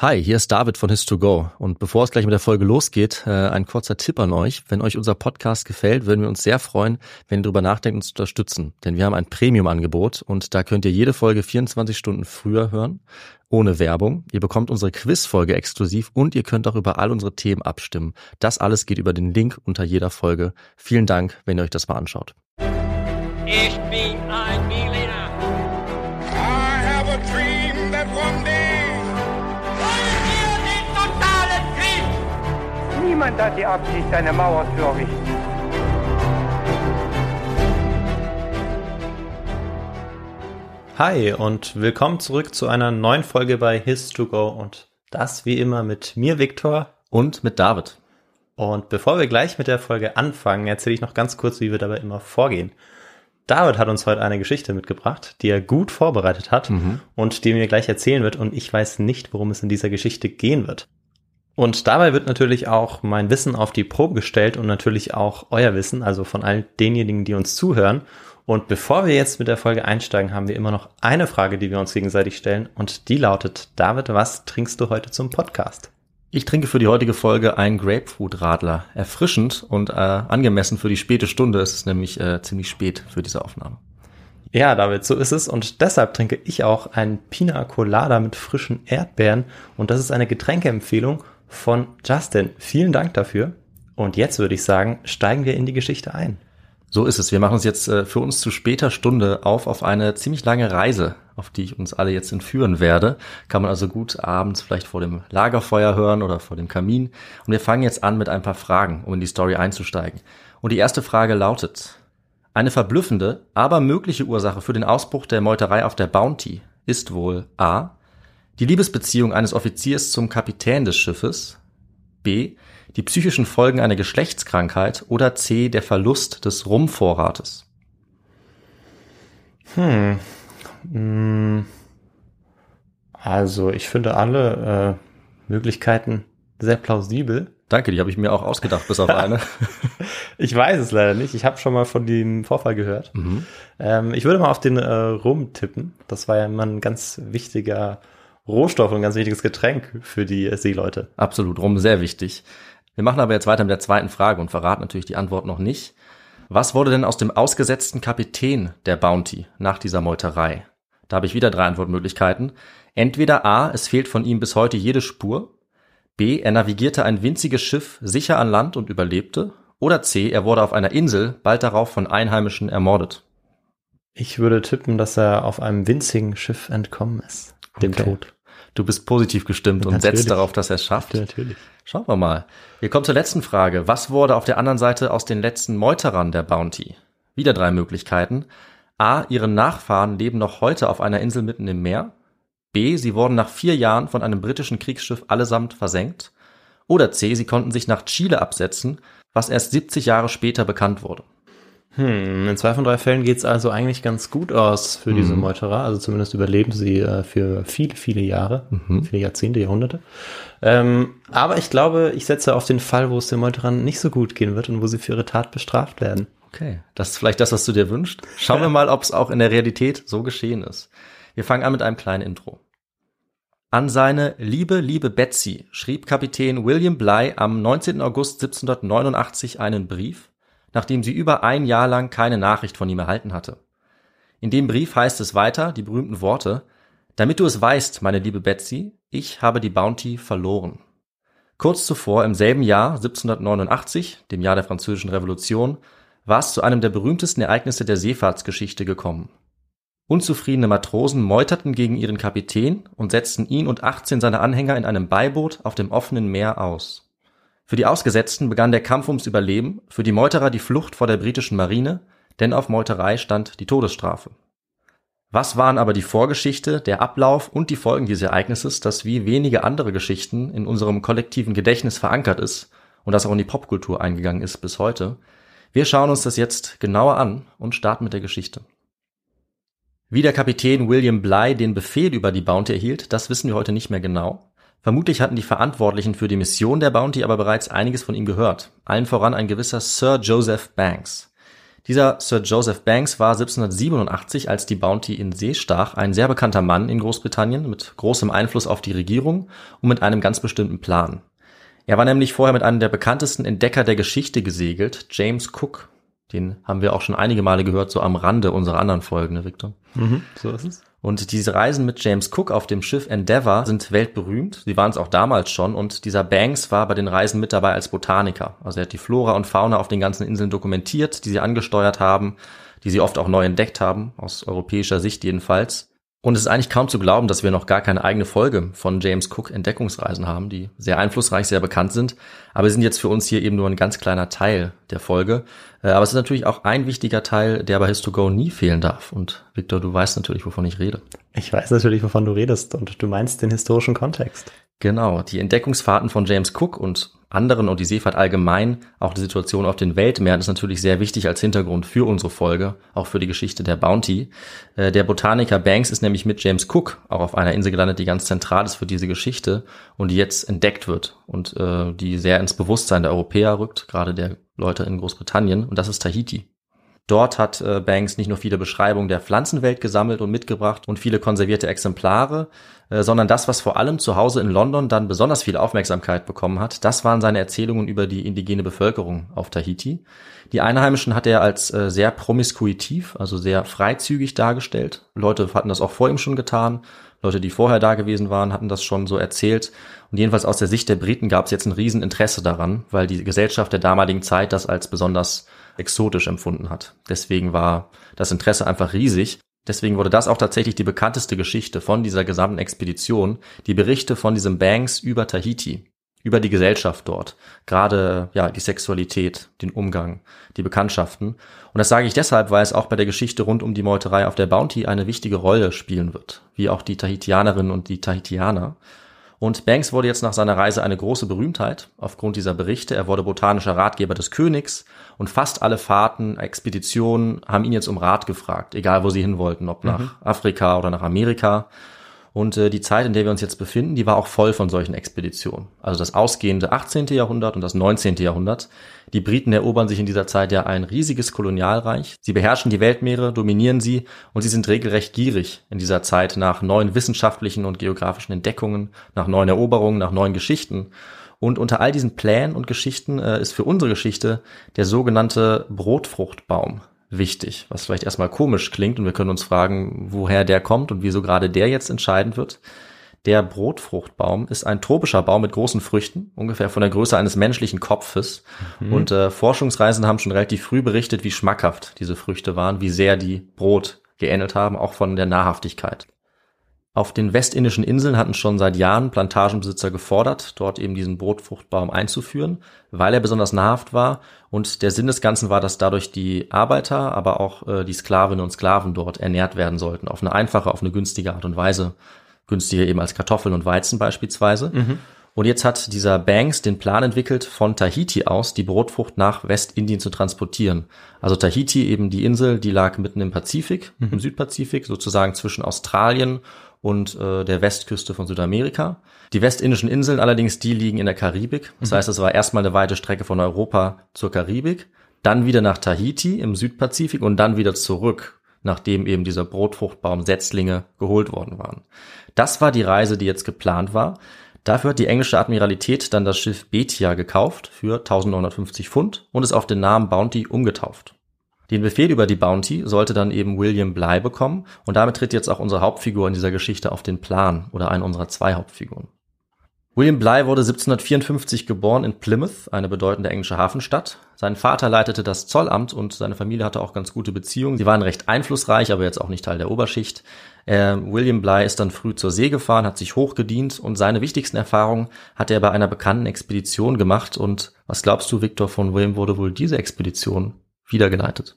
Hi, hier ist David von His2Go und bevor es gleich mit der Folge losgeht, äh, ein kurzer Tipp an euch. Wenn euch unser Podcast gefällt, würden wir uns sehr freuen, wenn ihr darüber nachdenkt, uns zu unterstützen. Denn wir haben ein Premium-Angebot und da könnt ihr jede Folge 24 Stunden früher hören, ohne Werbung. Ihr bekommt unsere Quiz-Folge exklusiv und ihr könnt auch über all unsere Themen abstimmen. Das alles geht über den Link unter jeder Folge. Vielen Dank, wenn ihr euch das mal anschaut. Ich bin ein. Niemand hat die Absicht, eine Mauer zu errichten. Hi und willkommen zurück zu einer neuen Folge bei His2Go und das wie immer mit mir, Viktor. Und mit David. Und bevor wir gleich mit der Folge anfangen, erzähle ich noch ganz kurz, wie wir dabei immer vorgehen. David hat uns heute eine Geschichte mitgebracht, die er gut vorbereitet hat und die er mir gleich erzählen wird und ich weiß nicht, worum es in dieser Geschichte gehen wird. Und dabei wird natürlich auch mein Wissen auf die Probe gestellt und natürlich auch euer Wissen, also von all denjenigen, die uns zuhören. Und bevor wir jetzt mit der Folge einsteigen, haben wir immer noch eine Frage, die wir uns gegenseitig stellen und die lautet, David, was trinkst du heute zum Podcast? Ich trinke für die heutige Folge einen Grapefruit-Radler. Erfrischend und äh, angemessen für die späte Stunde. Es ist nämlich äh, ziemlich spät für diese Aufnahme. Ja, David, so ist es. Und deshalb trinke ich auch einen Pina Colada mit frischen Erdbeeren. Und das ist eine Getränkeempfehlung von Justin. Vielen Dank dafür. Und jetzt würde ich sagen, steigen wir in die Geschichte ein. So ist es. Wir machen uns jetzt äh, für uns zu später Stunde auf auf eine ziemlich lange Reise, auf die ich uns alle jetzt entführen werde. Kann man also gut abends vielleicht vor dem Lagerfeuer hören oder vor dem Kamin. Und wir fangen jetzt an mit ein paar Fragen, um in die Story einzusteigen. Und die erste Frage lautet, eine verblüffende, aber mögliche Ursache für den Ausbruch der Meuterei auf der Bounty ist wohl A. Die Liebesbeziehung eines Offiziers zum Kapitän des Schiffes, B. Die psychischen Folgen einer Geschlechtskrankheit oder C. Der Verlust des Rumvorrates. Also, ich finde alle äh, Möglichkeiten sehr plausibel. Danke, die habe ich mir auch ausgedacht, bis auf eine. Ich weiß es leider nicht. Ich habe schon mal von dem Vorfall gehört. Ähm, ich würde mal auf den äh, Rum tippen. Das war ja immer ein ganz wichtiger Rohstoff und ein ganz wichtiges Getränk für die Seeleute. Absolut, rum sehr wichtig. Wir machen aber jetzt weiter mit der zweiten Frage und verraten natürlich die Antwort noch nicht. Was wurde denn aus dem ausgesetzten Kapitän der Bounty nach dieser Meuterei? Da habe ich wieder drei Antwortmöglichkeiten. Entweder A, es fehlt von ihm bis heute jede Spur. B, er navigierte ein winziges Schiff sicher an Land und überlebte. Oder C, er wurde auf einer Insel bald darauf von Einheimischen ermordet. Ich würde tippen, dass er auf einem winzigen Schiff entkommen ist. Dem Okay. Tod. Du bist positiv gestimmt und Natürlich. setzt darauf, dass er es schafft. Natürlich. Schauen wir mal. Wir kommen zur letzten Frage. Was wurde auf der anderen Seite aus den letzten Meuterern der Bounty? Wieder drei Möglichkeiten. A. Ihre Nachfahren leben noch heute auf einer Insel mitten im Meer. B. Sie wurden nach vier Jahren von einem britischen Kriegsschiff allesamt versenkt. Oder C. Sie konnten sich nach Chile absetzen, was erst 70 Jahre später bekannt wurde. Hm, in zwei von drei Fällen geht's also eigentlich ganz gut aus für diese Meuterer. Also zumindest überleben sie äh, für viele, viele Jahre, viele Jahrzehnte, Jahrhunderte. Ähm, aber ich glaube, ich setze auf den Fall, wo es den Meuterern nicht so gut gehen wird und wo sie für ihre Tat bestraft werden. Okay, das ist vielleicht das, was du dir wünschst. Schauen wir mal, ob es auch in der Realität so geschehen ist. Wir fangen an mit einem kleinen Intro. An seine liebe, liebe Betsy schrieb Kapitän William Bligh am 19. August 1789 einen Brief, nachdem sie über ein Jahr lang keine Nachricht von ihm erhalten hatte. In dem Brief heißt es weiter, die berühmten Worte, damit du es weißt, meine liebe Betsy, ich habe die Bounty verloren. Kurz zuvor, im selben Jahr, 1789, dem Jahr der Französischen Revolution, war es zu einem der berühmtesten Ereignisse der Seefahrtsgeschichte gekommen. Unzufriedene Matrosen meuterten gegen ihren Kapitän und setzten ihn und 18 seiner Anhänger in einem Beiboot auf dem offenen Meer aus. Für die Ausgesetzten begann der Kampf ums Überleben, für die Meuterer die Flucht vor der britischen Marine, denn auf Meuterei stand die Todesstrafe. Was waren aber die Vorgeschichte, der Ablauf und die Folgen dieses Ereignisses, das wie wenige andere Geschichten in unserem kollektiven Gedächtnis verankert ist und das auch in die Popkultur eingegangen ist bis heute? Wir schauen uns das jetzt genauer an und starten mit der Geschichte. Wie der Kapitän William Bligh den Befehl über die Bounty erhielt, das wissen wir heute nicht mehr genau. Vermutlich hatten die Verantwortlichen für die Mission der Bounty aber bereits einiges von ihm gehört, allen voran ein gewisser Sir Joseph Banks. Dieser Sir Joseph Banks war 1787, als die Bounty in See stach, ein sehr bekannter Mann in Großbritannien mit großem Einfluss auf die Regierung und mit einem ganz bestimmten Plan. Er war nämlich vorher mit einem der bekanntesten Entdecker der Geschichte gesegelt, James Cook. Den haben wir auch schon einige Male gehört, so am Rande unserer anderen Folgen, ne, Victor? Mhm, so ist es. Und diese Reisen mit James Cook auf dem Schiff Endeavour sind weltberühmt. Sie waren es auch damals schon. Und dieser Banks war bei den Reisen mit dabei als Botaniker. Also er hat die Flora und Fauna auf den ganzen Inseln dokumentiert, die sie angesteuert haben, die sie oft auch neu entdeckt haben, aus europäischer Sicht jedenfalls. Und es ist eigentlich kaum zu glauben, dass wir noch gar keine eigene Folge von James Cook Entdeckungsreisen haben, die sehr einflussreich, sehr bekannt sind. Aber sie sind jetzt für uns hier eben nur ein ganz kleiner Teil der Folge. Äh, aber es ist natürlich auch ein wichtiger Teil, der bei His2Go nie fehlen darf. Und Victor, du weißt natürlich, wovon ich rede. Ich weiß natürlich, wovon du redest und du meinst den historischen Kontext. Genau, die Entdeckungsfahrten von James Cook und anderen und die Seefahrt allgemein, auch die Situation auf den Weltmeeren ist natürlich sehr wichtig als Hintergrund für unsere Folge, auch für die Geschichte der Bounty. Äh, der Botaniker Banks ist nämlich mit James Cook auch auf einer Insel gelandet, die ganz zentral ist für diese Geschichte und die jetzt entdeckt wird und äh, die sehr ins Bewusstsein der Europäer rückt, gerade der Leute in Großbritannien, und das ist Tahiti. Dort hat äh, Banks nicht nur viele Beschreibungen der Pflanzenwelt gesammelt und mitgebracht und viele konservierte Exemplare, äh, sondern das, was vor allem zu Hause in London dann besonders viel Aufmerksamkeit bekommen hat, das waren seine Erzählungen über die indigene Bevölkerung auf Tahiti. Die Einheimischen hat er als äh, sehr promiskuitiv, also sehr freizügig dargestellt. Leute hatten das auch vor ihm schon getan. Leute, die vorher da gewesen waren, hatten das schon so erzählt. Und jedenfalls aus der Sicht der Briten gab es jetzt ein Rieseninteresse daran, weil die Gesellschaft der damaligen Zeit das als besonders exotisch empfunden hat. Deswegen war das Interesse einfach riesig. Deswegen wurde das auch tatsächlich die bekannteste Geschichte von dieser gesamten Expedition, die Berichte von diesem Banks über Tahiti, über die Gesellschaft dort, gerade ja die Sexualität, den Umgang, die Bekanntschaften. Und das sage ich deshalb, weil es auch bei der Geschichte rund um die Meuterei auf der Bounty eine wichtige Rolle spielen wird, wie auch die Tahitianerinnen und die Tahitianer. Und Banks wurde jetzt nach seiner Reise eine große Berühmtheit aufgrund dieser Berichte. Er wurde botanischer Ratgeber des Königs und fast alle Fahrten, Expeditionen haben ihn jetzt um Rat gefragt, egal wo sie hin wollten, ob nach mhm. Afrika oder nach Amerika. Und äh, die Zeit, in der wir uns jetzt befinden, die war auch voll von solchen Expeditionen. Also das ausgehende 18. Jahrhundert und das 19. Jahrhundert. Die Briten erobern sich in dieser Zeit ja ein riesiges Kolonialreich. Sie beherrschen die Weltmeere, dominieren sie und sie sind regelrecht gierig in dieser Zeit nach neuen wissenschaftlichen und geografischen Entdeckungen, nach neuen Eroberungen, nach neuen Geschichten. Und unter all diesen Plänen und Geschichten äh, ist für unsere Geschichte der sogenannte Brotfruchtbaum wichtig, was vielleicht erstmal komisch klingt und wir können uns fragen, woher der kommt und wieso gerade der jetzt entscheidend wird. Der Brotfruchtbaum ist ein tropischer Baum mit großen Früchten, ungefähr von der Größe eines menschlichen Kopfes. Mhm. Und äh, Forschungsreisende haben schon relativ früh berichtet, wie schmackhaft diese Früchte waren, wie sehr die Brot geähnelt haben, auch von der Nahrhaftigkeit. Auf den westindischen Inseln hatten schon seit Jahren Plantagenbesitzer gefordert, dort eben diesen Brotfruchtbaum einzuführen, weil er besonders nahrhaft war. Und der Sinn des Ganzen war, dass dadurch die Arbeiter, aber auch äh, die Sklavinnen und Sklaven dort ernährt werden sollten, auf eine einfache, auf eine günstige Art und Weise. Günstiger eben als Kartoffeln und Weizen beispielsweise. Mhm. Und jetzt hat dieser Banks den Plan entwickelt, von Tahiti aus die Brotfrucht nach Westindien zu transportieren. Also Tahiti, eben die Insel, die lag mitten im Pazifik, mhm. im Südpazifik, sozusagen zwischen Australien und äh, der Westküste von Südamerika. Die westindischen Inseln allerdings, die liegen in der Karibik. Das mhm. heißt, es war erstmal eine weite Strecke von Europa zur Karibik, dann wieder nach Tahiti im Südpazifik und dann wieder zurück, nachdem eben dieser Brotfruchtbaum-Setzlinge geholt worden waren. Das war die Reise, die jetzt geplant war. Dafür hat die englische Admiralität dann das Schiff Betia gekauft für 1950 Pfund und es auf den Namen Bounty umgetauft. Den Befehl über die Bounty sollte dann eben William Bly bekommen und damit tritt jetzt auch unsere Hauptfigur in dieser Geschichte auf den Plan oder eine unserer zwei Hauptfiguren. William Bly wurde 1754 geboren in Plymouth, eine bedeutende englische Hafenstadt. Sein Vater leitete das Zollamt und seine Familie hatte auch ganz gute Beziehungen. Sie waren recht einflussreich, aber jetzt auch nicht Teil der Oberschicht. Äh, William Bly ist dann früh zur See gefahren, hat sich hochgedient und seine wichtigsten Erfahrungen hat er bei einer bekannten Expedition gemacht. Und was glaubst du, Victor, von wem wurde wohl diese Expedition wiedergeleitet?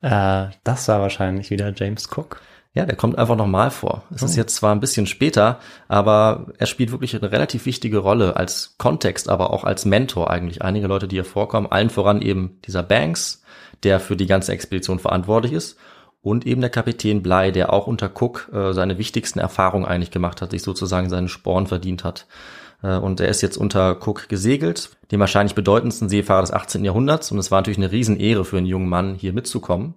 Äh, das war wahrscheinlich wieder James Cook. Ja, der kommt einfach nochmal vor. Es oh. ist jetzt zwar ein bisschen später, aber er spielt wirklich eine relativ wichtige Rolle als Kontext, aber auch als Mentor eigentlich. Einige Leute, die hier vorkommen, allen voran eben dieser Banks, der für die ganze Expedition verantwortlich ist und eben der Kapitän Bly, der auch unter Cook äh, seine wichtigsten Erfahrungen eigentlich gemacht hat, sich sozusagen seinen Sporn verdient hat. Äh, und er ist jetzt unter Cook gesegelt, dem wahrscheinlich bedeutendsten Seefahrer des 18. Jahrhunderts. Und es war natürlich eine Riesenehre für einen jungen Mann, hier mitzukommen.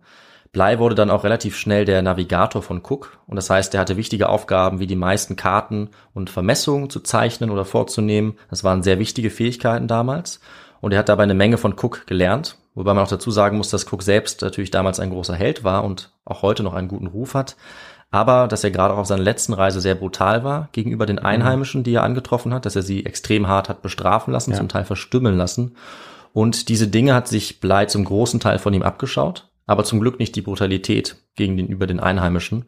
Bly wurde dann auch relativ schnell der Navigator von Cook. Und das heißt, er hatte wichtige Aufgaben wie die meisten Karten und Vermessungen zu zeichnen oder vorzunehmen. Das waren sehr wichtige Fähigkeiten damals. Und er hat dabei eine Menge von Cook gelernt. Wobei man auch dazu sagen muss, dass Cook selbst natürlich damals ein großer Held war und auch heute noch einen guten Ruf hat. Aber dass er gerade auch auf seiner letzten Reise sehr brutal war gegenüber den Einheimischen, die er angetroffen hat, dass er sie extrem hart hat bestrafen lassen, Ja. zum Teil verstümmeln lassen. Und diese Dinge hat sich Bly zum großen Teil von ihm abgeschaut, aber zum Glück nicht die Brutalität gegenüber den Einheimischen.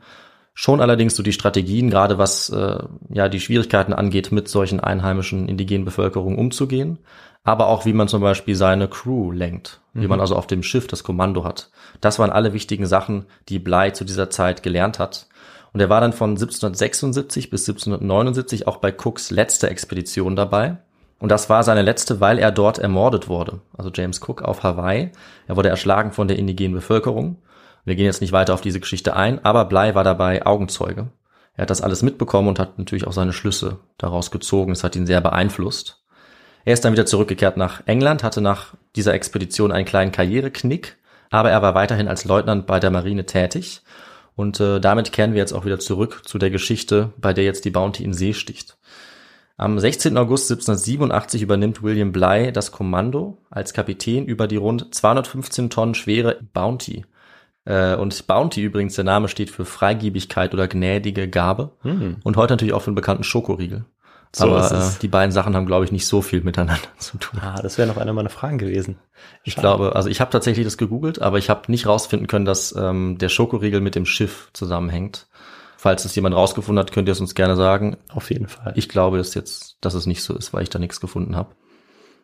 Schon allerdings so die Strategien, gerade was äh, ja die Schwierigkeiten angeht, mit solchen einheimischen indigenen Bevölkerungen umzugehen, aber auch wie man zum Beispiel seine Crew lenkt, wie man also auf dem Schiff das Kommando hat. Das waren alle wichtigen Sachen, die Bly zu dieser Zeit gelernt hat. Und er war dann von 1776 bis 1779 auch bei Cooks letzter Expedition dabei. Und das war seine letzte, weil er dort ermordet wurde. Also James Cook auf Hawaii. Er wurde erschlagen von der indigenen Bevölkerung. Wir gehen jetzt nicht weiter auf diese Geschichte ein, aber Bly war dabei Augenzeuge. Er hat das alles mitbekommen und hat natürlich auch seine Schlüsse daraus gezogen. Es hat ihn sehr beeinflusst. Er ist dann wieder zurückgekehrt nach England, hatte nach dieser Expedition einen kleinen Karriereknick, aber er war weiterhin als Leutnant bei der Marine tätig. Und äh, damit kehren wir jetzt auch wieder zurück zu der Geschichte, bei der jetzt die Bounty in See sticht. Am 16. August 1787 übernimmt William Bly das Kommando als Kapitän über die rund 215 Tonnen schwere Bounty. Äh, und Bounty übrigens, der Name steht für Freigiebigkeit oder gnädige Gabe. Und heute natürlich auch für den bekannten Schokoriegel. So Aber ist es. äh, die beiden Sachen haben, glaube ich, nicht so viel miteinander zu tun. Ah, das wäre noch eine meiner Fragen gewesen. Ich Schade. glaube, also ich habe tatsächlich das gegoogelt, aber ich habe nicht rausfinden können, dass ähm, der Schokoriegel mit dem Schiff zusammenhängt. Falls es jemand rausgefunden hat, könnt ihr es uns gerne sagen. Auf jeden Fall. Ich glaube es jetzt, dass es nicht so ist, weil ich da nichts gefunden habe.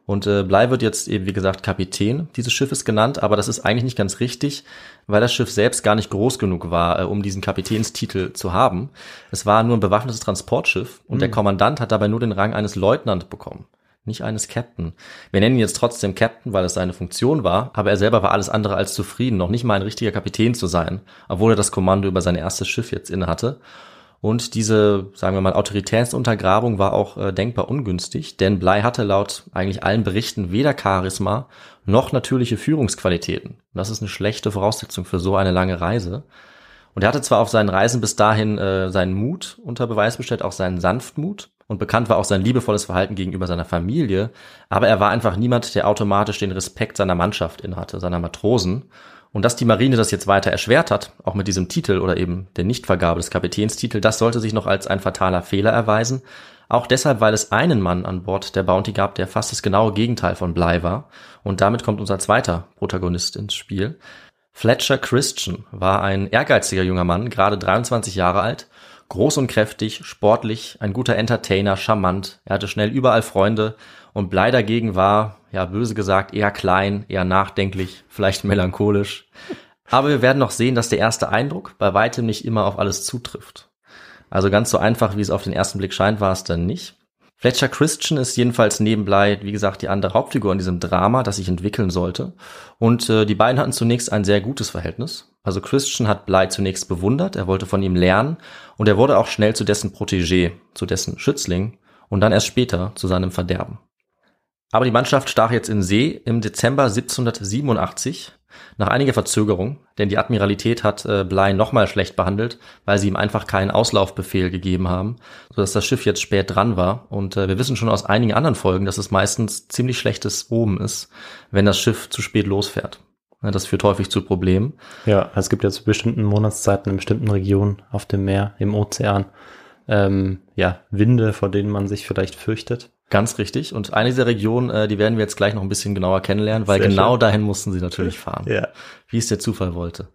Und äh, Bly wird jetzt eben, wie gesagt, Kapitän dieses Schiffes genannt, aber das ist eigentlich nicht ganz richtig, weil das Schiff selbst gar nicht groß genug war, äh, um diesen Kapitänstitel zu haben. Es war nur ein bewaffnetes Transportschiff und der Kommandant hat dabei nur den Rang eines Leutnant bekommen, nicht eines Captain. Wir nennen ihn jetzt trotzdem Captain, weil es seine Funktion war, aber er selber war alles andere als zufrieden, noch nicht mal ein richtiger Kapitän zu sein, obwohl er das Kommando über sein erstes Schiff jetzt inne hatte. Und diese, sagen wir mal, Autoritätsuntergrabung war auch äh, denkbar ungünstig, denn Bly hatte laut eigentlich allen Berichten weder Charisma noch natürliche Führungsqualitäten. Und das ist eine schlechte Voraussetzung für so eine lange Reise. Und er hatte zwar auf seinen Reisen bis dahin äh, seinen Mut unter Beweis gestellt, auch seinen Sanftmut. Und bekannt war auch sein liebevolles Verhalten gegenüber seiner Familie. Aber er war einfach niemand, der automatisch den Respekt seiner Mannschaft innehatte, seiner Matrosen. Und dass die Marine das jetzt weiter erschwert hat, auch mit diesem Titel oder eben der Nichtvergabe des Kapitänstitels, das sollte sich noch als ein fataler Fehler erweisen. Auch deshalb, weil es einen Mann an Bord der Bounty gab, der fast das genaue Gegenteil von Bly war. Und damit kommt unser zweiter Protagonist ins Spiel. Fletcher Christian war ein ehrgeiziger junger Mann, gerade 23 Jahre alt, groß und kräftig, sportlich, ein guter Entertainer, charmant. Er hatte schnell überall Freunde und Bly dagegen war, ja böse gesagt, eher klein, eher nachdenklich, vielleicht melancholisch. Aber wir werden noch sehen, dass der erste Eindruck bei weitem nicht immer auf alles zutrifft. Also ganz so einfach, wie es auf den ersten Blick scheint, war es dann nicht. Fletcher Christian ist jedenfalls neben Bly, wie gesagt, die andere Hauptfigur in diesem Drama, das sich entwickeln sollte. Und äh, die beiden hatten zunächst ein sehr gutes Verhältnis. Also Christian hat Bly zunächst bewundert, er wollte von ihm lernen und er wurde auch schnell zu dessen Protégé, zu dessen Schützling und dann erst später zu seinem Verderben. Aber die Mannschaft stach jetzt in See im Dezember 1787 nach einiger Verzögerung, denn die Admiralität hat äh, Bly nochmal schlecht behandelt, weil sie ihm einfach keinen Auslaufbefehl gegeben haben, sodass das Schiff jetzt spät dran war. Und äh, wir wissen schon aus einigen anderen Folgen, dass es meistens ziemlich schlechtes Oben ist, wenn das Schiff zu spät losfährt. Das führt häufig zu Problemen. Ja, es gibt ja zu bestimmten Monatszeiten in bestimmten Regionen auf dem Meer, im Ozean, ähm, ja, Winde, vor denen man sich vielleicht fürchtet. Ganz richtig. Und eine dieser Regionen, äh, die werden wir jetzt gleich noch ein bisschen genauer kennenlernen, weil Sehr genau schön. dahin mussten sie natürlich fahren. Ja. wie es der Zufall wollte.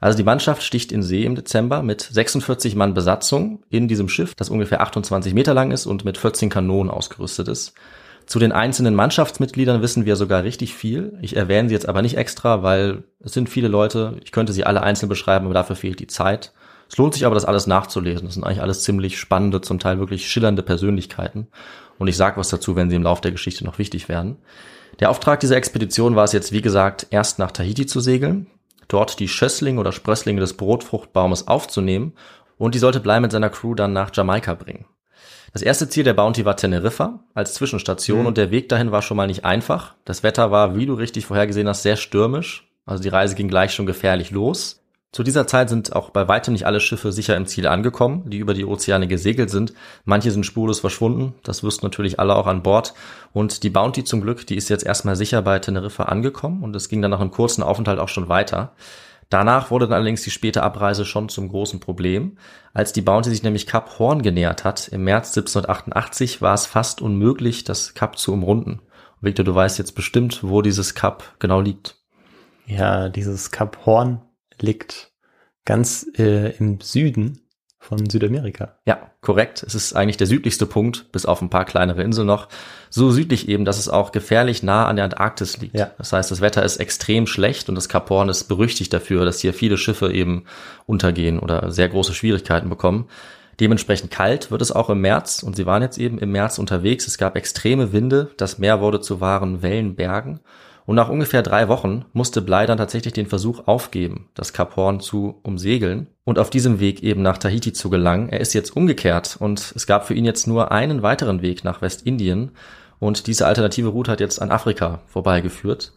Also die Mannschaft sticht in See im Dezember mit 46 Mann Besatzung in diesem Schiff, das ungefähr 28 Meter lang ist und mit 14 Kanonen ausgerüstet ist. Zu den einzelnen Mannschaftsmitgliedern wissen wir sogar richtig viel. Ich erwähne sie jetzt aber nicht extra, weil es sind viele Leute. Ich könnte sie alle einzeln beschreiben, aber dafür fehlt die Zeit. Es lohnt sich aber, das alles nachzulesen. Das sind eigentlich alles ziemlich spannende, zum Teil wirklich schillernde Persönlichkeiten. Und ich sage was dazu, wenn sie im Laufe der Geschichte noch wichtig werden. Der Auftrag dieser Expedition war es jetzt, wie gesagt, erst nach Tahiti zu segeln, dort die Schösslinge oder Sprösslinge des Brotfruchtbaumes aufzunehmen und die sollte Bly mit seiner Crew dann nach Jamaika bringen. Das erste Ziel der Bounty war Teneriffa als Zwischenstation Mhm. und der Weg dahin war schon mal nicht einfach. Das Wetter war, wie du richtig vorhergesehen hast, sehr stürmisch. Also die Reise ging gleich schon gefährlich los. Zu dieser Zeit sind auch bei weitem nicht alle Schiffe sicher im Ziel angekommen, die über die Ozeane gesegelt sind. Manche sind spurlos verschwunden. Das wüssten natürlich alle auch an Bord. Und die Bounty zum Glück, die ist jetzt erstmal sicher bei Teneriffa angekommen und es ging dann nach einem kurzen Aufenthalt auch schon weiter. Danach wurde dann allerdings die späte Abreise schon zum großen Problem. Als die Bounty sich nämlich Kap Horn genähert hat, im März 1788, war es fast unmöglich, das Kap zu umrunden. Victor, du weißt jetzt bestimmt, wo dieses Kap genau liegt. Ja, dieses Kap Horn liegt ganz äh, im Süden von Südamerika. Ja, korrekt. Es ist eigentlich der südlichste Punkt, bis auf ein paar kleinere Inseln noch. So südlich eben, dass es auch gefährlich nah an der Antarktis liegt. Ja. Das heißt, das Wetter ist extrem schlecht und das Kap Horn ist berüchtigt dafür, dass hier viele Schiffe eben untergehen oder sehr große Schwierigkeiten bekommen. Dementsprechend kalt wird es auch im März und sie waren jetzt eben im März unterwegs. Es gab extreme Winde, das Meer wurde zu wahren Wellenbergen und nach ungefähr drei Wochen musste Bligh dann tatsächlich den Versuch aufgeben, das Kap Horn zu umsegeln und auf diesem Weg eben nach Tahiti zu gelangen. Er ist jetzt umgekehrt und es gab für ihn jetzt nur einen weiteren Weg nach Westindien und diese alternative Route hat jetzt an Afrika vorbeigeführt,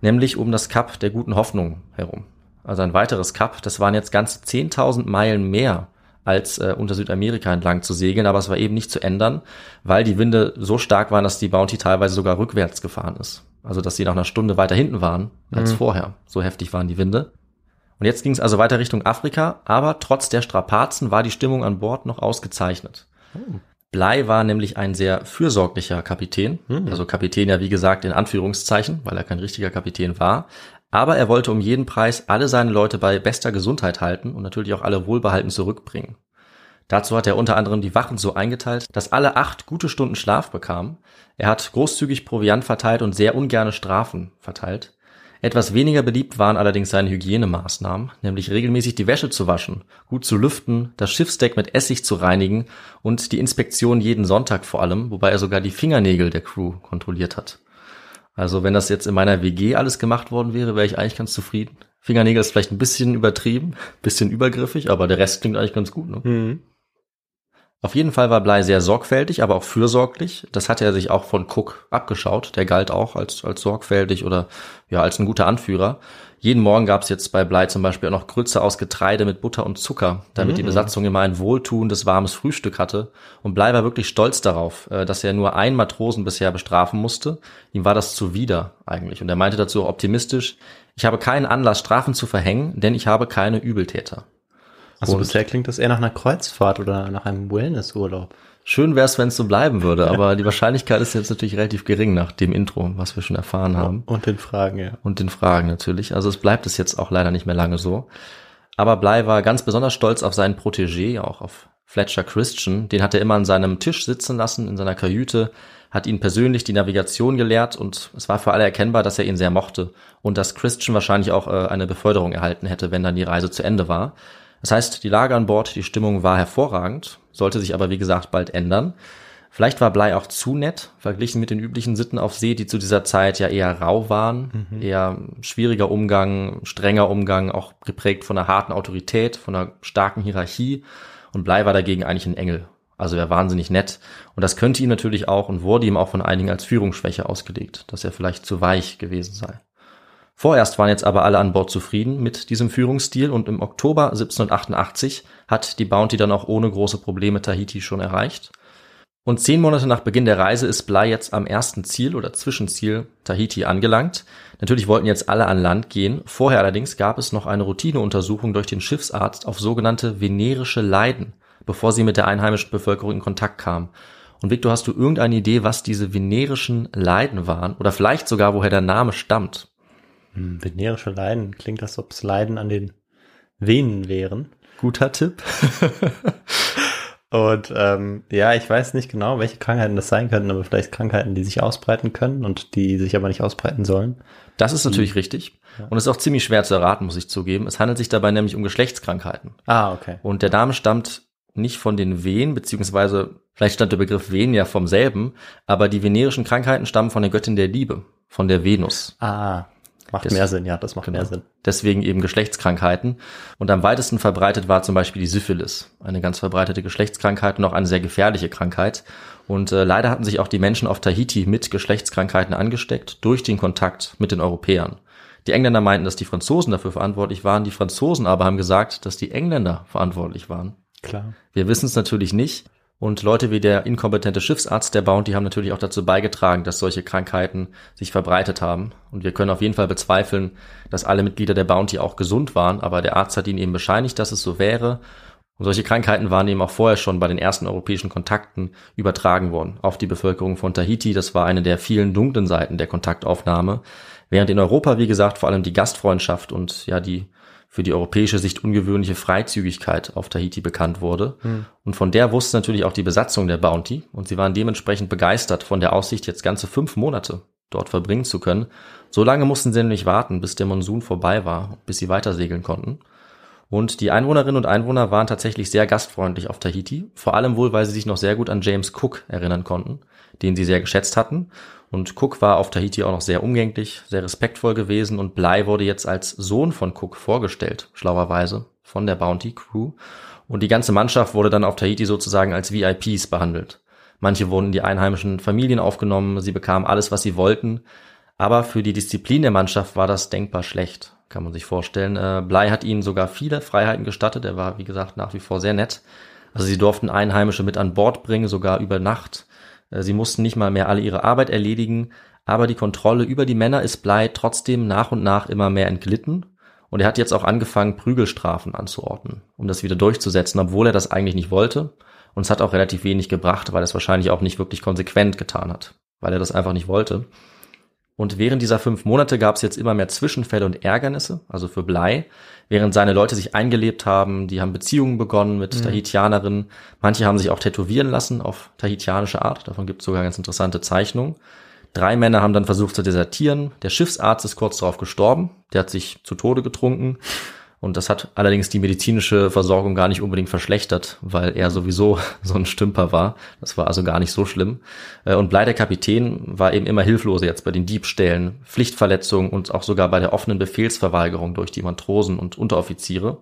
nämlich um das Kap der guten Hoffnung herum. Also ein weiteres Kap, das waren jetzt ganz 10.000 Meilen mehr als äh, unter Südamerika entlang zu segeln, aber es war eben nicht zu ändern, weil die Winde so stark waren, dass die Bounty teilweise sogar rückwärts gefahren ist. Also dass sie nach einer Stunde weiter hinten waren als vorher. So heftig waren die Winde. Und jetzt ging es also weiter Richtung Afrika, aber trotz der Strapazen war die Stimmung an Bord noch ausgezeichnet. Bligh war nämlich ein sehr fürsorglicher Kapitän, also Kapitän ja wie gesagt in Anführungszeichen, weil er kein richtiger Kapitän war, aber er wollte um jeden Preis alle seine Leute bei bester Gesundheit halten und natürlich auch alle wohlbehalten zurückbringen. Dazu hat er unter anderem die Wachen so eingeteilt, dass alle acht gute Stunden Schlaf bekamen. Er hat großzügig Proviant verteilt und sehr ungerne Strafen verteilt. Etwas weniger beliebt waren allerdings seine Hygienemaßnahmen, nämlich regelmäßig die Wäsche zu waschen, gut zu lüften, das Schiffsdeck mit Essig zu reinigen und die Inspektion jeden Sonntag vor allem, wobei er sogar die Fingernägel der Crew kontrolliert hat. Also wenn das jetzt in meiner WG alles gemacht worden wäre, wäre ich eigentlich ganz zufrieden. Fingernägel ist vielleicht ein bisschen übertrieben, bisschen übergriffig, aber der Rest klingt eigentlich ganz gut. Ne? Auf jeden Fall war Bligh sehr sorgfältig, aber auch fürsorglich. Das hatte er sich auch von Cook abgeschaut. Der galt auch als, als sorgfältig oder ja als ein guter Anführer. Jeden Morgen gab es jetzt bei Bligh zum Beispiel auch noch Grütze aus Getreide mit Butter und Zucker, damit die Besatzung immer ein wohltuendes, warmes Frühstück hatte. Und Bligh war wirklich stolz darauf, äh, dass er nur einen Matrosen bisher bestrafen musste. Ihm war das zuwider eigentlich. Und er meinte dazu auch optimistisch, ich habe keinen Anlass, Strafen zu verhängen, denn ich habe keine Übeltäter. Also Und- bisher klingt das eher nach einer Kreuzfahrt oder nach einem Wellnessurlaub. Schön wäre es, wenn es so bleiben würde, aber die Wahrscheinlichkeit ist jetzt natürlich relativ gering nach dem Intro, was wir schon erfahren haben. Und den Fragen, ja. Und den Fragen natürlich. Also es bleibt es jetzt auch leider nicht mehr lange so. Aber Bly war ganz besonders stolz auf seinen Protégé, auch auf Fletcher Christian. Den hat er immer an seinem Tisch sitzen lassen, in seiner Kajüte, hat ihn persönlich die Navigation gelehrt und es war für alle erkennbar, dass er ihn sehr mochte und dass Christian wahrscheinlich auch äh, eine Beförderung erhalten hätte, wenn dann die Reise zu Ende war. Das heißt, die Lage an Bord, die Stimmung war hervorragend, sollte sich aber wie gesagt bald ändern. Vielleicht war Bly auch zu nett, verglichen mit den üblichen Sitten auf See, die zu dieser Zeit ja eher rau waren, eher schwieriger Umgang, strenger Umgang, auch geprägt von einer harten Autorität, von einer starken Hierarchie. Und Bly war dagegen eigentlich ein Engel. Also er wahnsinnig nett. Und das könnte ihm natürlich auch und wurde ihm auch von einigen als Führungsschwäche ausgelegt, dass er vielleicht zu weich gewesen sei. Vorerst waren jetzt aber alle an Bord zufrieden mit diesem Führungsstil und im Oktober 1788 hat die Bounty dann auch ohne große Probleme Tahiti schon erreicht. Und zehn Monate nach Beginn der Reise ist Bly jetzt am ersten Ziel oder Zwischenziel Tahiti angelangt. Natürlich wollten jetzt alle an Land gehen. Vorher allerdings gab es noch eine Routineuntersuchung durch den Schiffsarzt auf sogenannte venerische Leiden, bevor sie mit der einheimischen Bevölkerung in Kontakt kam. Und Victor, hast du irgendeine Idee, was diese venerischen Leiden waren? Oder vielleicht sogar, woher der Name stammt? Hm, venerische Leiden, klingt das, ob es Leiden an den Venen wären. Guter Tipp. Und ähm, ja, ich weiß nicht genau, welche Krankheiten das sein könnten, aber vielleicht Krankheiten, die sich ausbreiten können und die sich aber nicht ausbreiten sollen. Das ist natürlich richtig. Und es ist auch ziemlich schwer zu erraten, muss ich zugeben. Es handelt sich dabei nämlich um Geschlechtskrankheiten. Ah, okay. Und der Name stammt nicht von den Wehen, beziehungsweise vielleicht stammt der Begriff Wehen ja vom selben, aber die venerischen Krankheiten stammen von der Göttin der Liebe, von der Venus. Ah, Macht Des- mehr Sinn, ja, das macht Genau. mehr Sinn. Deswegen eben Geschlechtskrankheiten. Und am weitesten verbreitet war zum Beispiel die Syphilis, eine ganz verbreitete Geschlechtskrankheit und auch eine sehr gefährliche Krankheit. Und äh, leider hatten sich auch die Menschen auf Tahiti mit Geschlechtskrankheiten angesteckt durch den Kontakt mit den Europäern. Die Engländer meinten, dass die Franzosen dafür verantwortlich waren. Die Franzosen aber haben gesagt, dass die Engländer verantwortlich waren. Klar. Wir wissen es natürlich nicht. Und Leute wie der inkompetente Schiffsarzt der Bounty haben natürlich auch dazu beigetragen, dass solche Krankheiten sich verbreitet haben. Und wir können auf jeden Fall bezweifeln, dass alle Mitglieder der Bounty auch gesund waren. Aber der Arzt hat ihnen eben bescheinigt, dass es so wäre. Und solche Krankheiten waren eben auch vorher schon bei den ersten europäischen Kontakten übertragen worden auf die Bevölkerung von Tahiti. Das war eine der vielen dunklen Seiten der Kontaktaufnahme. Während in Europa, wie gesagt, vor allem die Gastfreundschaft und ja die für die europäische Sicht ungewöhnliche Freizügigkeit auf Tahiti bekannt wurde. Und von der wusste natürlich auch die Besatzung der Bounty. Und sie waren dementsprechend begeistert von der Aussicht, jetzt ganze fünf Monate dort verbringen zu können. So lange mussten sie nämlich warten, bis der Monsun vorbei war, bis sie weiter segeln konnten. Und die Einwohnerinnen und Einwohner waren tatsächlich sehr gastfreundlich auf Tahiti, vor allem wohl, weil sie sich noch sehr gut an James Cook erinnern konnten, den sie sehr geschätzt hatten. Und Cook war auf Tahiti auch noch sehr umgänglich, sehr respektvoll gewesen und Bly wurde jetzt als Sohn von Cook vorgestellt, schlauerweise, von der Bounty Crew. Und die ganze Mannschaft wurde dann auf Tahiti sozusagen als VIPs behandelt. Manche wurden in die einheimischen Familien aufgenommen, sie bekamen alles, was sie wollten. Aber für die Disziplin der Mannschaft war das denkbar schlecht, kann man sich vorstellen. Äh, Bly hat ihnen sogar viele Freiheiten gestattet. Er war, wie gesagt, nach wie vor sehr nett. Also sie durften Einheimische mit an Bord bringen, sogar über Nacht. Äh, sie mussten nicht mal mehr alle ihre Arbeit erledigen. Aber die Kontrolle über die Männer ist Bly trotzdem nach und nach immer mehr entglitten. Und er hat jetzt auch angefangen, Prügelstrafen anzuordnen, um das wieder durchzusetzen, obwohl er das eigentlich nicht wollte. Und es hat auch relativ wenig gebracht, weil er es wahrscheinlich auch nicht wirklich konsequent getan hat, weil er das einfach nicht wollte. Und während dieser fünf Monate gab es jetzt immer mehr Zwischenfälle und Ärgernisse, also für Blei, während seine Leute sich eingelebt haben, die haben Beziehungen begonnen mit Tahitianerinnen, manche haben sich auch tätowieren lassen auf tahitianische Art, davon gibt es sogar ganz interessante Zeichnungen. Drei Männer haben dann versucht zu desertieren, der Schiffsarzt ist kurz darauf gestorben, der hat sich zu Tode getrunken und das hat allerdings die medizinische Versorgung gar nicht unbedingt verschlechtert, weil er sowieso so ein Stümper war. Das war also gar nicht so schlimm. Äh, Und Blei, der Kapitän, war eben immer hilfloser jetzt bei den Diebstählen, Pflichtverletzungen und auch sogar bei der offenen Befehlsverweigerung durch die Matrosen und Unteroffiziere.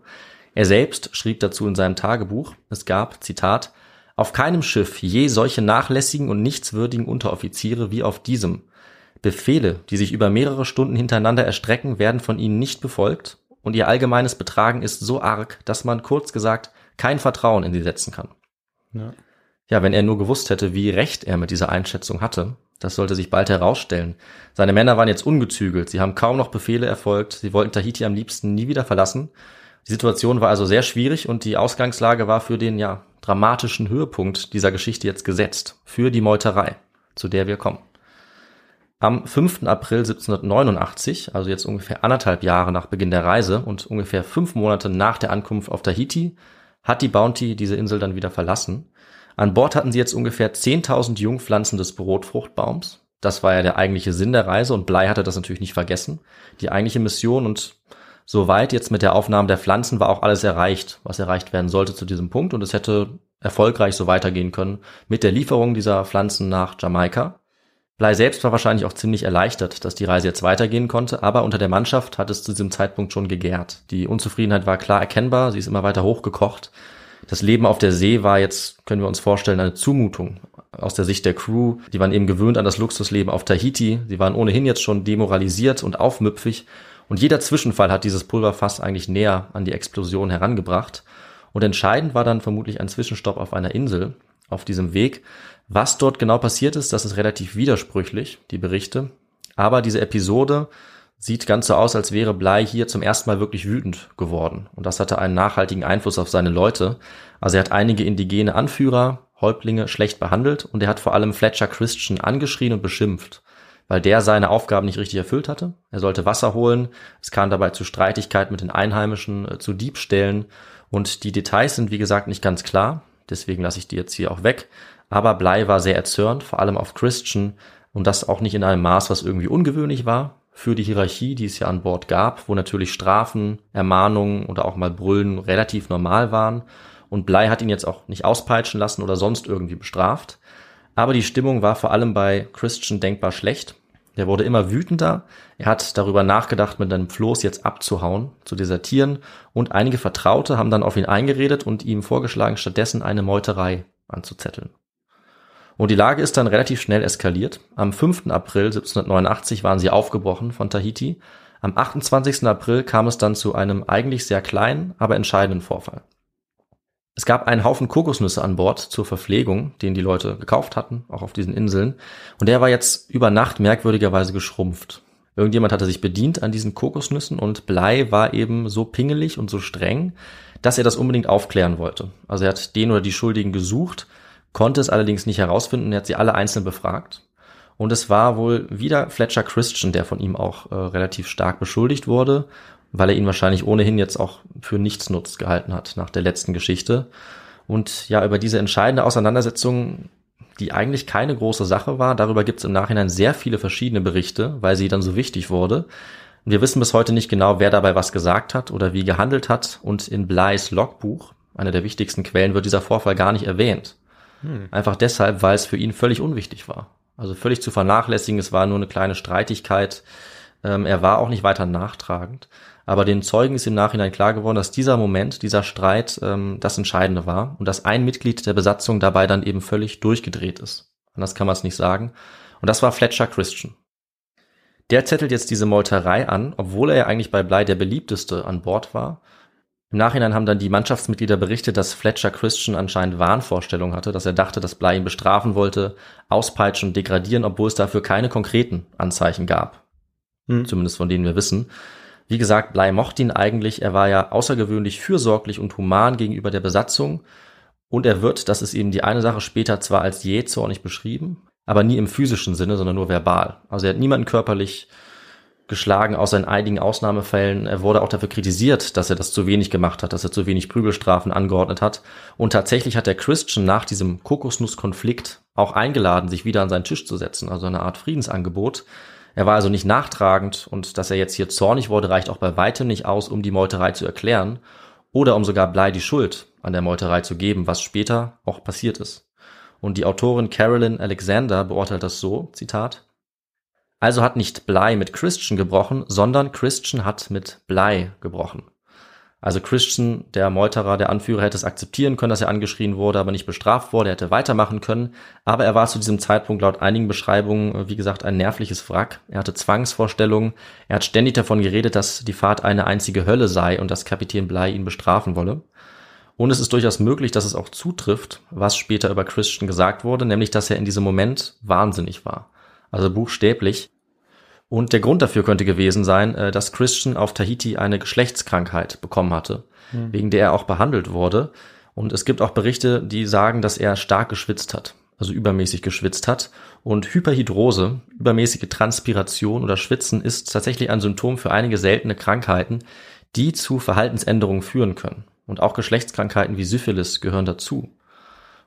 Er selbst schrieb dazu in seinem Tagebuch, es gab, Zitat, auf keinem Schiff je solche nachlässigen und nichtswürdigen Unteroffiziere wie auf diesem. Befehle, die sich über mehrere Stunden hintereinander erstrecken, werden von ihnen nicht befolgt und ihr allgemeines Betragen ist so arg, dass man kurz gesagt kein Vertrauen in sie setzen kann. Ja. Ja, wenn er nur gewusst hätte, wie recht er mit dieser Einschätzung hatte, das sollte sich bald herausstellen. Seine Männer waren jetzt ungezügelt, sie haben kaum noch Befehle erfolgt, sie wollten Tahiti am liebsten nie wieder verlassen. Die Situation war also sehr schwierig und die Ausgangslage war für den ja dramatischen Höhepunkt dieser Geschichte jetzt gesetzt, für die Meuterei, zu der wir kommen. Am 5. April 1789, also jetzt ungefähr anderthalb Jahre nach Beginn der Reise und ungefähr fünf Monate nach der Ankunft auf Tahiti, hat die Bounty diese Insel dann wieder verlassen. An Bord hatten sie jetzt ungefähr 10.000 Jungpflanzen des Brotfruchtbaums. Das war ja der eigentliche Sinn der Reise und Blei hatte das natürlich nicht vergessen. Die eigentliche Mission und soweit jetzt mit der Aufnahme der Pflanzen war auch alles erreicht, was erreicht werden sollte zu diesem Punkt und es hätte erfolgreich so weitergehen können mit der Lieferung dieser Pflanzen nach Jamaika. Blei selbst war wahrscheinlich auch ziemlich erleichtert, dass die Reise jetzt weitergehen konnte, aber unter der Mannschaft hat es zu diesem Zeitpunkt schon gegärt. Die Unzufriedenheit war klar erkennbar, sie ist immer weiter hochgekocht. Das Leben auf der See war jetzt, können wir uns vorstellen, eine Zumutung aus der Sicht der Crew. Die waren eben gewöhnt an das Luxusleben auf Tahiti. Sie waren ohnehin jetzt schon demoralisiert und aufmüpfig. Und jeder Zwischenfall hat dieses Pulverfass eigentlich näher an die Explosion herangebracht. Und entscheidend war dann vermutlich ein Zwischenstopp auf einer Insel auf diesem Weg. Was dort genau passiert ist, das ist relativ widersprüchlich, die Berichte. Aber diese Episode sieht ganz so aus, als wäre Blei hier zum ersten Mal wirklich wütend geworden. Und das hatte einen nachhaltigen Einfluss auf seine Leute. Also er hat einige indigene Anführer, Häuptlinge schlecht behandelt und er hat vor allem Fletcher Christian angeschrien und beschimpft, weil der seine Aufgaben nicht richtig erfüllt hatte. Er sollte Wasser holen, es kam dabei zu Streitigkeiten mit den Einheimischen, äh, zu Diebstählen und die Details sind wie gesagt nicht ganz klar, deswegen lasse ich die jetzt hier auch weg. Aber Blei war sehr erzürnt, vor allem auf Christian und das auch nicht in einem Maß, was irgendwie ungewöhnlich war für die Hierarchie, die es ja an Bord gab, wo natürlich Strafen, Ermahnungen oder auch mal Brüllen relativ normal waren. Und Blei hat ihn jetzt auch nicht auspeitschen lassen oder sonst irgendwie bestraft. Aber die Stimmung war vor allem bei Christian denkbar schlecht. Der wurde immer wütender. Er hat darüber nachgedacht, mit einem Floß jetzt abzuhauen, zu desertieren. Und einige Vertraute haben dann auf ihn eingeredet und ihm vorgeschlagen, stattdessen eine Meuterei anzuzetteln. Und die Lage ist dann relativ schnell eskaliert. Am 5. April 1789 waren sie aufgebrochen von Tahiti. Am 28. April kam es dann zu einem eigentlich sehr kleinen, aber entscheidenden Vorfall. Es gab einen Haufen Kokosnüsse an Bord zur Verpflegung, den die Leute gekauft hatten, auch auf diesen Inseln. Und der war jetzt über Nacht merkwürdigerweise geschrumpft. Irgendjemand hatte sich bedient an diesen Kokosnüssen und Blei war eben so pingelig und so streng, dass er das unbedingt aufklären wollte. Also er hat den oder die Schuldigen gesucht, konnte es allerdings nicht herausfinden, er hat sie alle einzeln befragt. Und es war wohl wieder Fletcher Christian, der von ihm auch äh, relativ stark beschuldigt wurde weil er ihn wahrscheinlich ohnehin jetzt auch für nichts nutzt gehalten hat nach der letzten Geschichte. Und ja, über diese entscheidende Auseinandersetzung, die eigentlich keine große Sache war, darüber gibt es im Nachhinein sehr viele verschiedene Berichte, weil sie dann so wichtig wurde. Wir wissen bis heute nicht genau, wer dabei was gesagt hat oder wie gehandelt hat. Und in Bleis Logbuch, einer der wichtigsten Quellen, wird dieser Vorfall gar nicht erwähnt. Hm. Einfach deshalb, weil es für ihn völlig unwichtig war. Also völlig zu vernachlässigen, es war nur eine kleine Streitigkeit. Ähm, er war auch nicht weiter nachtragend. Aber den Zeugen ist im Nachhinein klar geworden, dass dieser Moment, dieser Streit ähm, das Entscheidende war und dass ein Mitglied der Besatzung dabei dann eben völlig durchgedreht ist. Anders kann man es nicht sagen. Und das war Fletcher Christian. Der zettelt jetzt diese Meuterei an, obwohl er ja eigentlich bei Bly der beliebteste an Bord war. Im Nachhinein haben dann die Mannschaftsmitglieder berichtet, dass Fletcher Christian anscheinend Wahnvorstellungen hatte, dass er dachte, dass Bly ihn bestrafen wollte, auspeitschen, degradieren, obwohl es dafür keine konkreten Anzeichen gab. Hm. Zumindest von denen wir wissen. Wie gesagt, Blei mochte ihn eigentlich. Er war ja außergewöhnlich fürsorglich und human gegenüber der Besatzung. Und er wird, das ist eben die eine Sache, später zwar als jähzornig beschrieben, aber nie im physischen Sinne, sondern nur verbal. Also er hat niemanden körperlich geschlagen, außer in einigen Ausnahmefällen. Er wurde auch dafür kritisiert, dass er das zu wenig gemacht hat, dass er zu wenig Prügelstrafen angeordnet hat. Und tatsächlich hat der Christian nach diesem Kokosnusskonflikt auch eingeladen, sich wieder an seinen Tisch zu setzen, also eine Art Friedensangebot. Er war also nicht nachtragend und dass er jetzt hier zornig wurde, reicht auch bei weitem nicht aus, um die Meuterei zu erklären oder um sogar Bly die Schuld an der Meuterei zu geben, was später auch passiert ist. Und die Autorin Carolyn Alexander beurteilt das so, Zitat, also hat nicht Bly mit Christian gebrochen, sondern Christian hat mit Bly gebrochen. Also Christian, der Meuterer, der Anführer, hätte es akzeptieren können, dass er angeschrien wurde, aber nicht bestraft wurde, er hätte weitermachen können. Aber er war zu diesem Zeitpunkt laut einigen Beschreibungen, wie gesagt, ein nervliches Wrack. Er hatte Zwangsvorstellungen. Er hat ständig davon geredet, dass die Fahrt eine einzige Hölle sei und dass Kapitän Bly ihn bestrafen wolle. Und es ist durchaus möglich, dass es auch zutrifft, was später über Christian gesagt wurde, nämlich, dass er in diesem Moment wahnsinnig war. Also buchstäblich. Und der Grund dafür könnte gewesen sein, äh, dass Christian auf Tahiti eine Geschlechtskrankheit bekommen hatte, mhm. wegen der er auch behandelt wurde. Und es gibt auch Berichte, die sagen, dass er stark geschwitzt hat, also übermäßig geschwitzt hat. Und Hyperhidrose, übermäßige Transpiration oder Schwitzen ist tatsächlich ein Symptom für einige seltene Krankheiten, die zu Verhaltensänderungen führen können. Und auch Geschlechtskrankheiten wie Syphilis gehören dazu.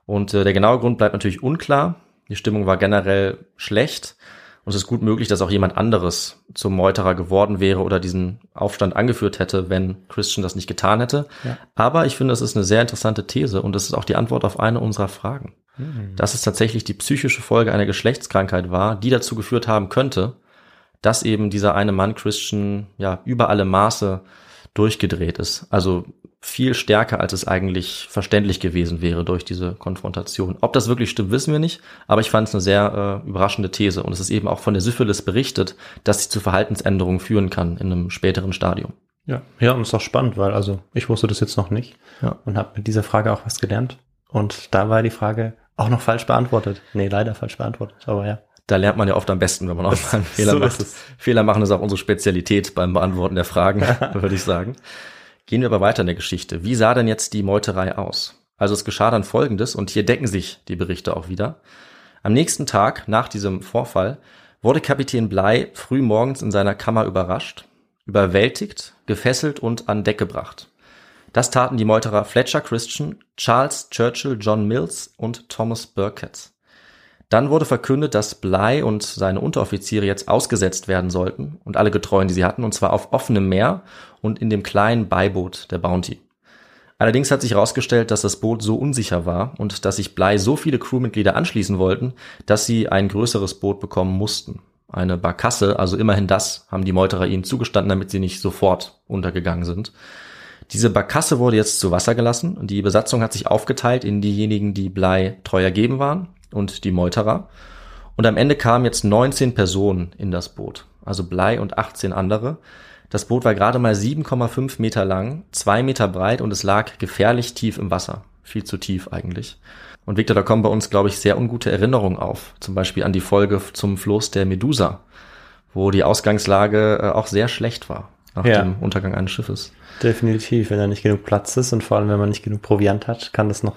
Und äh, der genaue Grund bleibt natürlich unklar. Die Stimmung war generell schlecht. Und es ist gut möglich, dass auch jemand anderes zum Meuterer geworden wäre oder diesen Aufstand angeführt hätte, wenn Christian das nicht getan hätte. Ja. Aber ich finde, es ist eine sehr interessante These und es ist auch die Antwort auf eine unserer Fragen. Mhm. Dass es tatsächlich die psychische Folge einer Geschlechtskrankheit war, die dazu geführt haben könnte, dass eben dieser eine Mann Christian ja über alle Maße durchgedreht ist. Also viel stärker, als es eigentlich verständlich gewesen wäre durch diese Konfrontation. Ob das wirklich stimmt, wissen wir nicht, aber ich fand es eine sehr äh, überraschende These. Und es ist eben auch von der Syphilis berichtet, dass sie zu Verhaltensänderungen führen kann in einem späteren Stadium. Ja, ja, und es ist auch spannend, weil also ich wusste das jetzt noch nicht ja. und habe mit dieser Frage auch was gelernt. Und da war die Frage auch noch falsch beantwortet. Nee, leider falsch beantwortet, aber ja. Da lernt man ja oft am besten, wenn man auch mal einen Fehler so macht. Fehler machen ist auch unsere Spezialität beim Beantworten der Fragen, würde ich sagen. Gehen wir aber weiter in der Geschichte. Wie sah denn jetzt die Meuterei aus? Also es geschah dann Folgendes, und hier decken sich die Berichte auch wieder. Am nächsten Tag, nach diesem Vorfall, wurde Kapitän Bly früh morgens in seiner Kammer überrascht, überwältigt, gefesselt und an Deck gebracht. Das taten die Meuterer Fletcher Christian, Charles Churchill, John Mills und Thomas Burkett. Dann wurde verkündet, dass Bly und seine Unteroffiziere jetzt ausgesetzt werden sollten und alle Getreuen, die sie hatten, und zwar auf offenem Meer und in dem kleinen Beiboot der Bounty. Allerdings hat sich herausgestellt, dass das Boot so unsicher war und dass sich Bly so viele Crewmitglieder anschließen wollten, dass sie ein größeres Boot bekommen mussten. eine Barkasse, also immerhin das haben die Meuterer ihnen zugestanden, damit sie nicht sofort untergegangen sind. Diese Barkasse wurde jetzt zu Wasser gelassen und die Besatzung hat sich aufgeteilt in diejenigen, die Blei treu ergeben waren und die Meuterer. Und am Ende kamen jetzt 19 Personen in das Boot, also Blei und 18 andere. Das Boot war gerade mal 7,5 Meter lang, zwei Meter breit und es lag gefährlich tief im Wasser. Viel zu tief eigentlich. Und Victor, da kommen bei uns, glaube ich, sehr ungute Erinnerungen auf. Zum Beispiel an die Folge zum Floß der Medusa, wo die Ausgangslage äh, auch sehr schlecht war nach Ja. dem Untergang eines Schiffes. Definitiv, wenn da nicht genug Platz ist und vor allem, wenn man nicht genug Proviant hat, kann das noch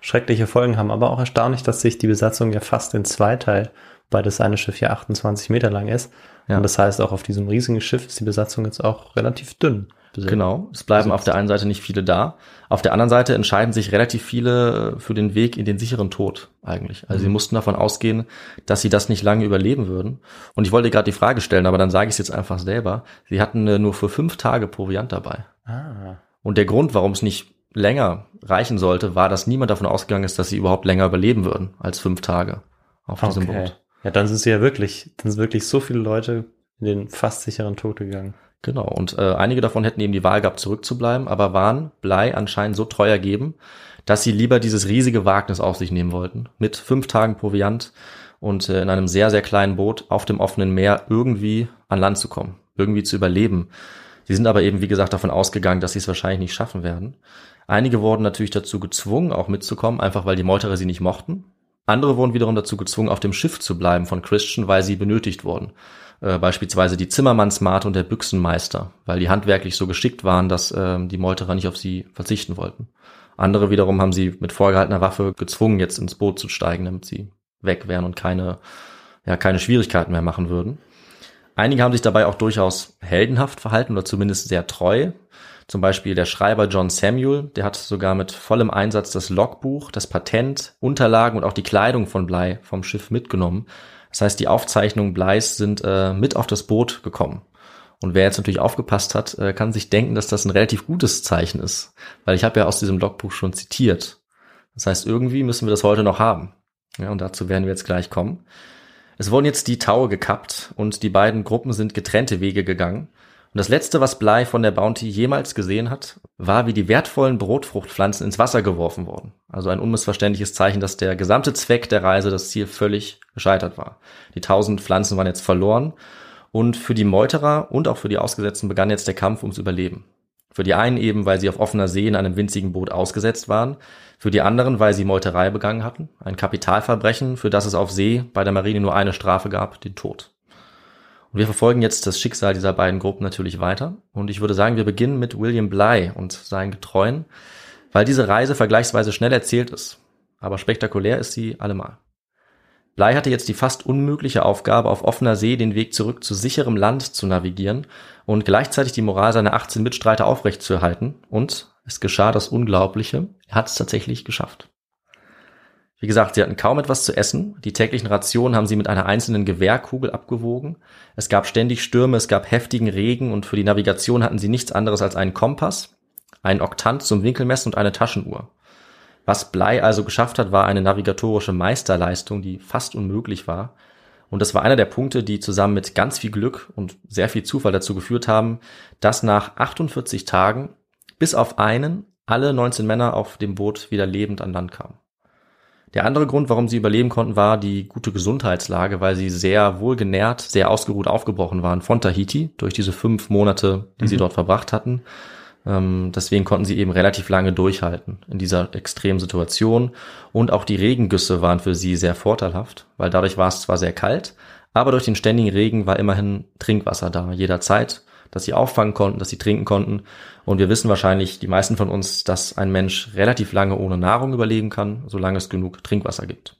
schreckliche Folgen haben. Aber auch erstaunlich, dass sich die Besatzung ja fast in zwei teilt, weil das eine Schiff ja 28 Meter lang ist. Ja. Und das heißt, auch auf diesem riesigen Schiff ist die Besatzung jetzt auch relativ dünn. besetzt. Genau, es bleiben auf der einen Seite nicht viele da. Auf der anderen Seite entscheiden sich relativ viele für den Weg in den sicheren Tod eigentlich. Also sie mussten davon ausgehen, dass sie das nicht lange überleben würden. Und ich wollte gerade die Frage stellen, aber dann sage ich es jetzt einfach selber. Sie hatten äh, nur für fünf Tage Proviant dabei. Ah, Und der Grund, warum es nicht länger reichen sollte, war, dass niemand davon ausgegangen ist, dass sie überhaupt länger überleben würden als fünf Tage auf diesem okay. Boot. Ja, dann sind sie ja wirklich, dann sind wirklich so viele Leute in den fast sicheren Tod gegangen. Genau, und äh, einige davon hätten eben die Wahl gehabt, zurückzubleiben, aber waren Blei anscheinend so treu ergeben, dass sie lieber dieses riesige Wagnis auf sich nehmen wollten, mit fünf Tagen Proviant und äh, in einem sehr, sehr kleinen Boot auf dem offenen Meer irgendwie an Land zu kommen, irgendwie zu überleben. Sie sind aber eben, wie gesagt, davon ausgegangen, dass sie es wahrscheinlich nicht schaffen werden. Einige wurden natürlich dazu gezwungen, auch mitzukommen, einfach weil die Meuterer sie nicht mochten. Andere wurden wiederum dazu gezwungen, auf dem Schiff zu bleiben von Christian, weil sie benötigt wurden. Äh, beispielsweise die Zimmermannsmate und der Büchsenmeister, weil die handwerklich so geschickt waren, dass ähm, die Meuterer nicht auf sie verzichten wollten. Andere wiederum haben sie mit vorgehaltener Waffe gezwungen, jetzt ins Boot zu steigen, damit sie weg wären und keine, ja, keine Schwierigkeiten mehr machen würden. Einige haben sich dabei auch durchaus heldenhaft verhalten oder zumindest sehr treu. Zum Beispiel der Schreiber John Samuel, der hat sogar mit vollem Einsatz das Logbuch, das Patent, Unterlagen und auch die Kleidung von Blei vom Schiff mitgenommen. Das heißt, die Aufzeichnungen Bleis sind äh, mit auf das Boot gekommen. Und wer jetzt natürlich aufgepasst hat, äh, kann sich denken, dass das ein relativ gutes Zeichen ist, weil ich habe ja aus diesem Logbuch schon zitiert. Das heißt, irgendwie müssen wir das heute noch haben. Ja, und dazu werden wir jetzt gleich kommen. Es wurden jetzt die Taue gekappt und die beiden Gruppen sind getrennte Wege gegangen. Und das letzte, was Bly von der Bounty jemals gesehen hat, war, wie die wertvollen Brotfruchtpflanzen ins Wasser geworfen wurden. Also ein unmissverständliches Zeichen, dass der gesamte Zweck der Reise, das Ziel, völlig gescheitert war. Die tausend Pflanzen waren jetzt verloren und für die Meuterer und auch für die Ausgesetzten begann jetzt der Kampf ums Überleben. Für die einen eben, weil sie auf offener See in einem winzigen Boot ausgesetzt waren, für die anderen, weil sie Meuterei begangen hatten, ein Kapitalverbrechen, für das es auf See bei der Marine nur eine Strafe gab, den Tod. Und wir verfolgen jetzt das Schicksal dieser beiden Gruppen natürlich weiter. Und ich würde sagen, wir beginnen mit William Bly und seinen Getreuen, weil diese Reise vergleichsweise schnell erzählt ist. Aber spektakulär ist sie allemal. Bly hatte jetzt die fast unmögliche Aufgabe, auf offener See den Weg zurück zu sicherem Land zu navigieren und gleichzeitig die Moral seiner 18 Mitstreiter aufrechtzuerhalten. Und es geschah das Unglaubliche. Er hat es tatsächlich geschafft. Wie gesagt, sie hatten kaum etwas zu essen. Die täglichen Rationen haben sie mit einer einzelnen Gewehrkugel abgewogen. Es gab ständig Stürme, es gab heftigen Regen und für die Navigation hatten sie nichts anderes als einen Kompass, einen Oktant zum Winkelmessen und eine Taschenuhr. Was Blei also geschafft hat, war eine navigatorische Meisterleistung, die fast unmöglich war. Und das war einer der Punkte, die zusammen mit ganz viel Glück und sehr viel Zufall dazu geführt haben, dass nach 48 Tagen bis auf einen alle 19 Männer auf dem Boot wieder lebend an Land kamen. Der andere Grund, warum sie überleben konnten, war die gute Gesundheitslage, weil sie sehr wohlgenährt, sehr ausgeruht aufgebrochen waren von Tahiti durch diese fünf Monate, die sie dort verbracht hatten. Ähm, deswegen konnten sie eben relativ lange durchhalten in dieser extremen Situation. Und auch die Regengüsse waren für sie sehr vorteilhaft, weil dadurch war es zwar sehr kalt, aber durch den ständigen Regen war immerhin Trinkwasser da, jederzeit, dass sie auffangen konnten, dass sie trinken konnten. Und wir wissen wahrscheinlich, die meisten von uns, dass ein Mensch relativ lange ohne Nahrung überleben kann, solange es genug Trinkwasser gibt.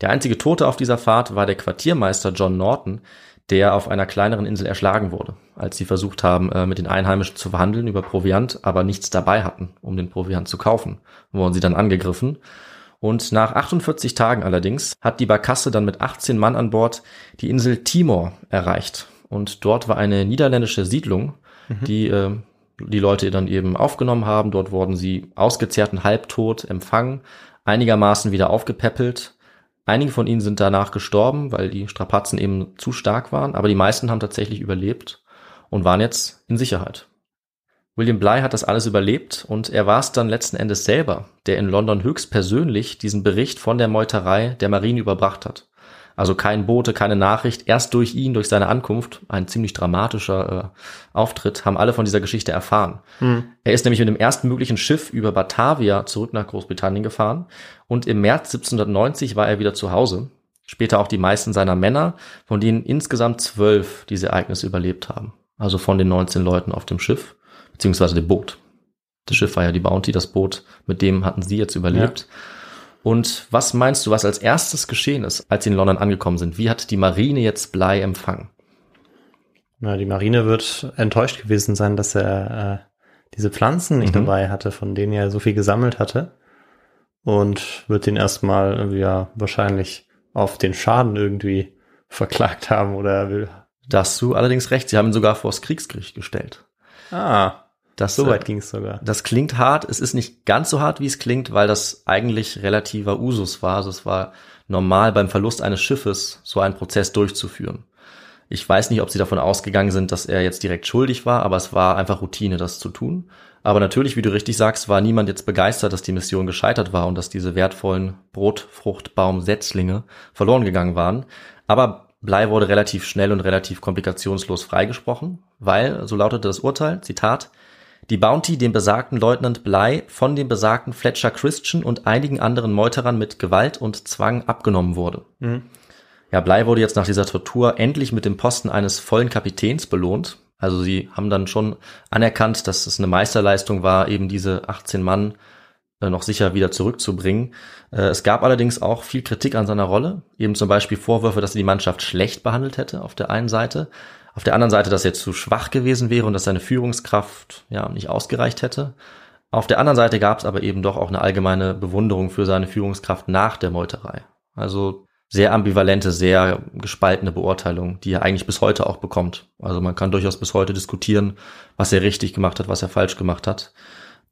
Der einzige Tote auf dieser Fahrt war der Quartiermeister John Norton, der auf einer kleineren Insel erschlagen wurde, als sie versucht haben, äh, mit den Einheimischen zu verhandeln über Proviant, aber nichts dabei hatten, um den Proviant zu kaufen, wurden sie dann angegriffen. Und nach 48 Tagen allerdings hat die Barkasse dann mit 18 Mann an Bord die Insel Timor erreicht. Und dort war eine niederländische Siedlung, die äh, die Leute dann eben aufgenommen haben. Dort wurden sie ausgezehrt und halbtot empfangen, einigermaßen wieder aufgepäppelt, Einige von ihnen sind danach gestorben, weil die Strapazen eben zu stark waren, aber die meisten haben tatsächlich überlebt und waren jetzt in Sicherheit. William Bligh hat das alles überlebt und er war es dann letzten Endes selber, der in London höchstpersönlich diesen Bericht von der Meuterei der Marine überbracht hat. Also kein Bote, keine Nachricht. Erst durch ihn, durch seine Ankunft, ein ziemlich dramatischer äh, Auftritt, haben alle von dieser Geschichte erfahren. Hm. Er ist nämlich mit dem ersten möglichen Schiff über Batavia zurück nach Großbritannien gefahren und im März 1790 war er wieder zu Hause. Später auch die meisten seiner Männer, von denen insgesamt zwölf diese Ereignisse überlebt haben. Also von den 19 Leuten auf dem Schiff, beziehungsweise dem Boot. Das Schiff war ja die Bounty, das Boot, mit dem hatten sie jetzt überlebt. Und was meinst du, was als erstes geschehen ist, als sie in London angekommen sind? Wie hat die Marine jetzt Bligh empfangen? Na, die Marine wird enttäuscht gewesen sein, dass er äh, diese Pflanzen nicht Mhm. dabei hatte, von denen er so viel gesammelt hatte. Und wird den erstmal irgendwie ja wahrscheinlich auf den Schaden irgendwie verklagt haben oder will. Da hast du allerdings recht, sie haben ihn sogar vors Kriegsgericht gestellt. Ah, Das, so äh, weit ging es sogar. Das klingt hart. Es ist nicht ganz so hart, wie es klingt, weil das eigentlich relativer Usus war. Also es war normal beim Verlust eines Schiffes so einen Prozess durchzuführen. Ich weiß nicht, ob sie davon ausgegangen sind, dass er jetzt direkt schuldig war, aber es war einfach Routine, das zu tun. Aber natürlich, wie du richtig sagst, war niemand jetzt begeistert, dass die Mission gescheitert war und dass diese wertvollen Brotfruchtbaumsetzlinge verloren gegangen waren. Aber Blei wurde relativ schnell und relativ komplikationslos freigesprochen, weil, so lautete das Urteil, Zitat, die Bounty dem besagten Leutnant Bligh von dem besagten Fletcher Christian und einigen anderen Meuterern mit Gewalt und Zwang abgenommen wurde. Ja, Bligh wurde jetzt nach dieser Tortur endlich mit dem Posten eines vollen Kapitäns belohnt. Also sie haben dann schon anerkannt, dass es eine Meisterleistung war, eben diese 18 Mann äh, noch sicher wieder zurückzubringen. Äh, es gab allerdings auch viel Kritik an seiner Rolle, eben zum Beispiel Vorwürfe, dass er die Mannschaft schlecht behandelt hätte auf der einen Seite, auf der anderen Seite, dass er zu schwach gewesen wäre und dass seine Führungskraft ja nicht ausgereicht hätte. Auf der anderen Seite gab es aber eben doch auch eine allgemeine Bewunderung für seine Führungskraft nach der Meuterei. Also sehr ambivalente, sehr gespaltene Beurteilung, die er eigentlich bis heute auch bekommt. Also man kann durchaus bis heute diskutieren, was er richtig gemacht hat, was er falsch gemacht hat.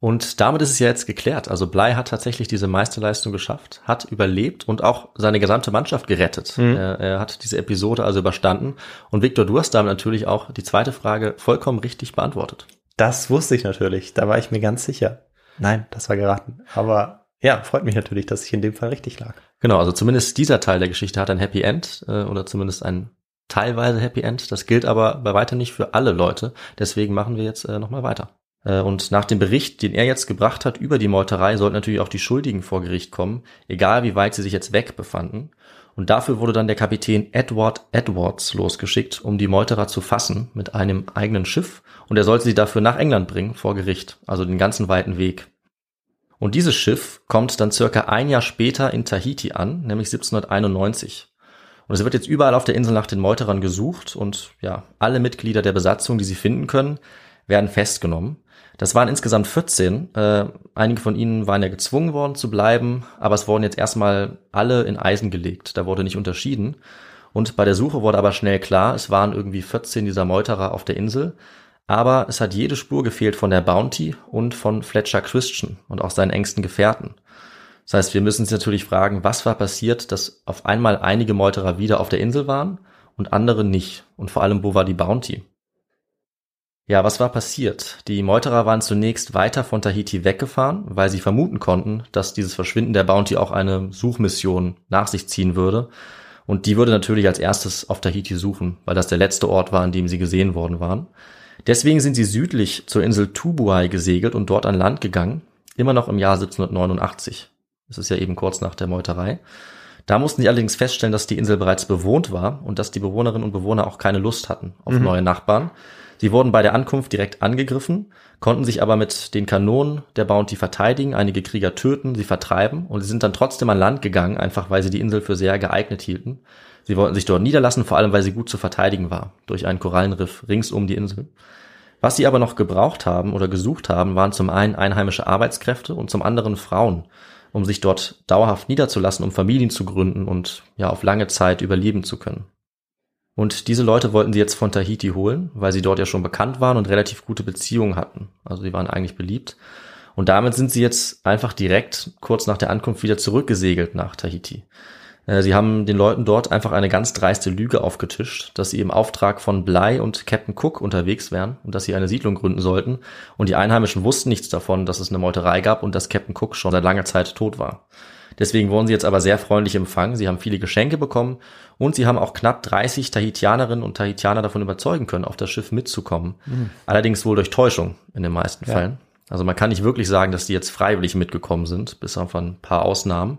Und damit ist es ja jetzt geklärt. Also Blei hat tatsächlich diese Meisterleistung geschafft, hat überlebt und auch seine gesamte Mannschaft gerettet. Er, er hat diese Episode also überstanden. Und Viktor, du hast damit natürlich auch die zweite Frage vollkommen richtig beantwortet. Das wusste ich natürlich. Da war ich mir ganz sicher. Nein, das war geraten. Aber ja, freut mich natürlich, dass ich in dem Fall richtig lag. Genau, also zumindest dieser Teil der Geschichte hat ein Happy End äh, oder zumindest ein teilweise Happy End. Das gilt aber bei weitem nicht für alle Leute. Deswegen machen wir jetzt äh, nochmal weiter. Äh, und nach dem Bericht, den er jetzt gebracht hat über die Meuterei, sollten natürlich auch die Schuldigen vor Gericht kommen, egal wie weit sie sich jetzt weg befanden. Und dafür wurde dann der Kapitän Edward Edwards losgeschickt, um die Meuterer zu fassen mit einem eigenen Schiff. Und er sollte sie dafür nach England bringen, vor Gericht, also den ganzen weiten Weg. Und dieses Schiff kommt dann circa ein Jahr später in Tahiti an, nämlich 1791. Und es wird jetzt überall auf der Insel nach den Meuterern gesucht und ja, alle Mitglieder der Besatzung, die sie finden können, werden festgenommen. Das waren insgesamt 14. Äh, einige von ihnen waren ja gezwungen worden zu bleiben, aber es wurden jetzt erstmal alle in Eisen gelegt. Da wurde nicht unterschieden. Und bei der Suche wurde aber schnell klar, es waren irgendwie 14 dieser Meuterer auf der Insel. Aber es hat jede Spur gefehlt von der Bounty und von Fletcher Christian und auch seinen engsten Gefährten. Das heißt, wir müssen uns natürlich fragen, was war passiert, dass auf einmal einige Meuterer wieder auf der Insel waren und andere nicht? Und vor allem, wo war die Bounty? Ja, was war passiert? Die Meuterer waren zunächst weiter von Tahiti weggefahren, weil sie vermuten konnten, dass dieses Verschwinden der Bounty auch eine Suchmission nach sich ziehen würde. Und die würde natürlich als erstes auf Tahiti suchen, weil das der letzte Ort war, an dem sie gesehen worden waren. Deswegen sind sie südlich zur Insel Tubuai gesegelt und dort an Land gegangen, immer noch im Jahr 1789. Das ist ja eben kurz nach der Meuterei. Da mussten sie allerdings feststellen, dass die Insel bereits bewohnt war und dass die Bewohnerinnen und Bewohner auch keine Lust hatten auf neue Nachbarn. Sie wurden bei der Ankunft direkt angegriffen, konnten sich aber mit den Kanonen der Bounty verteidigen, einige Krieger töten, sie vertreiben und sie sind dann trotzdem an Land gegangen, einfach weil sie die Insel für sehr geeignet hielten. Sie wollten sich dort niederlassen, vor allem weil sie gut zu verteidigen war, durch einen Korallenriff rings um die Insel. Was sie aber noch gebraucht haben oder gesucht haben, waren zum einen einheimische Arbeitskräfte und zum anderen Frauen, um sich dort dauerhaft niederzulassen, um Familien zu gründen und ja auf lange Zeit überleben zu können. Und diese Leute wollten sie jetzt von Tahiti holen, weil sie dort ja schon bekannt waren und relativ gute Beziehungen hatten. Also sie waren eigentlich beliebt. Und damit sind sie jetzt einfach direkt kurz nach der Ankunft wieder zurückgesegelt nach Tahiti. Äh, Sie haben den Leuten dort einfach eine ganz dreiste Lüge aufgetischt, dass sie im Auftrag von Bly und Captain Cook unterwegs wären und dass sie eine Siedlung gründen sollten. Und die Einheimischen wussten nichts davon, dass es eine Meuterei gab und dass Captain Cook schon seit langer Zeit tot war. Deswegen wurden sie jetzt aber sehr freundlich empfangen. Sie haben viele Geschenke bekommen und sie haben auch knapp 30 Tahitianerinnen und Tahitianer davon überzeugen können, auf das Schiff mitzukommen. Allerdings wohl durch Täuschung in den meisten Ja. Fällen. Also man kann nicht wirklich sagen, dass die jetzt freiwillig mitgekommen sind, bis auf ein paar Ausnahmen.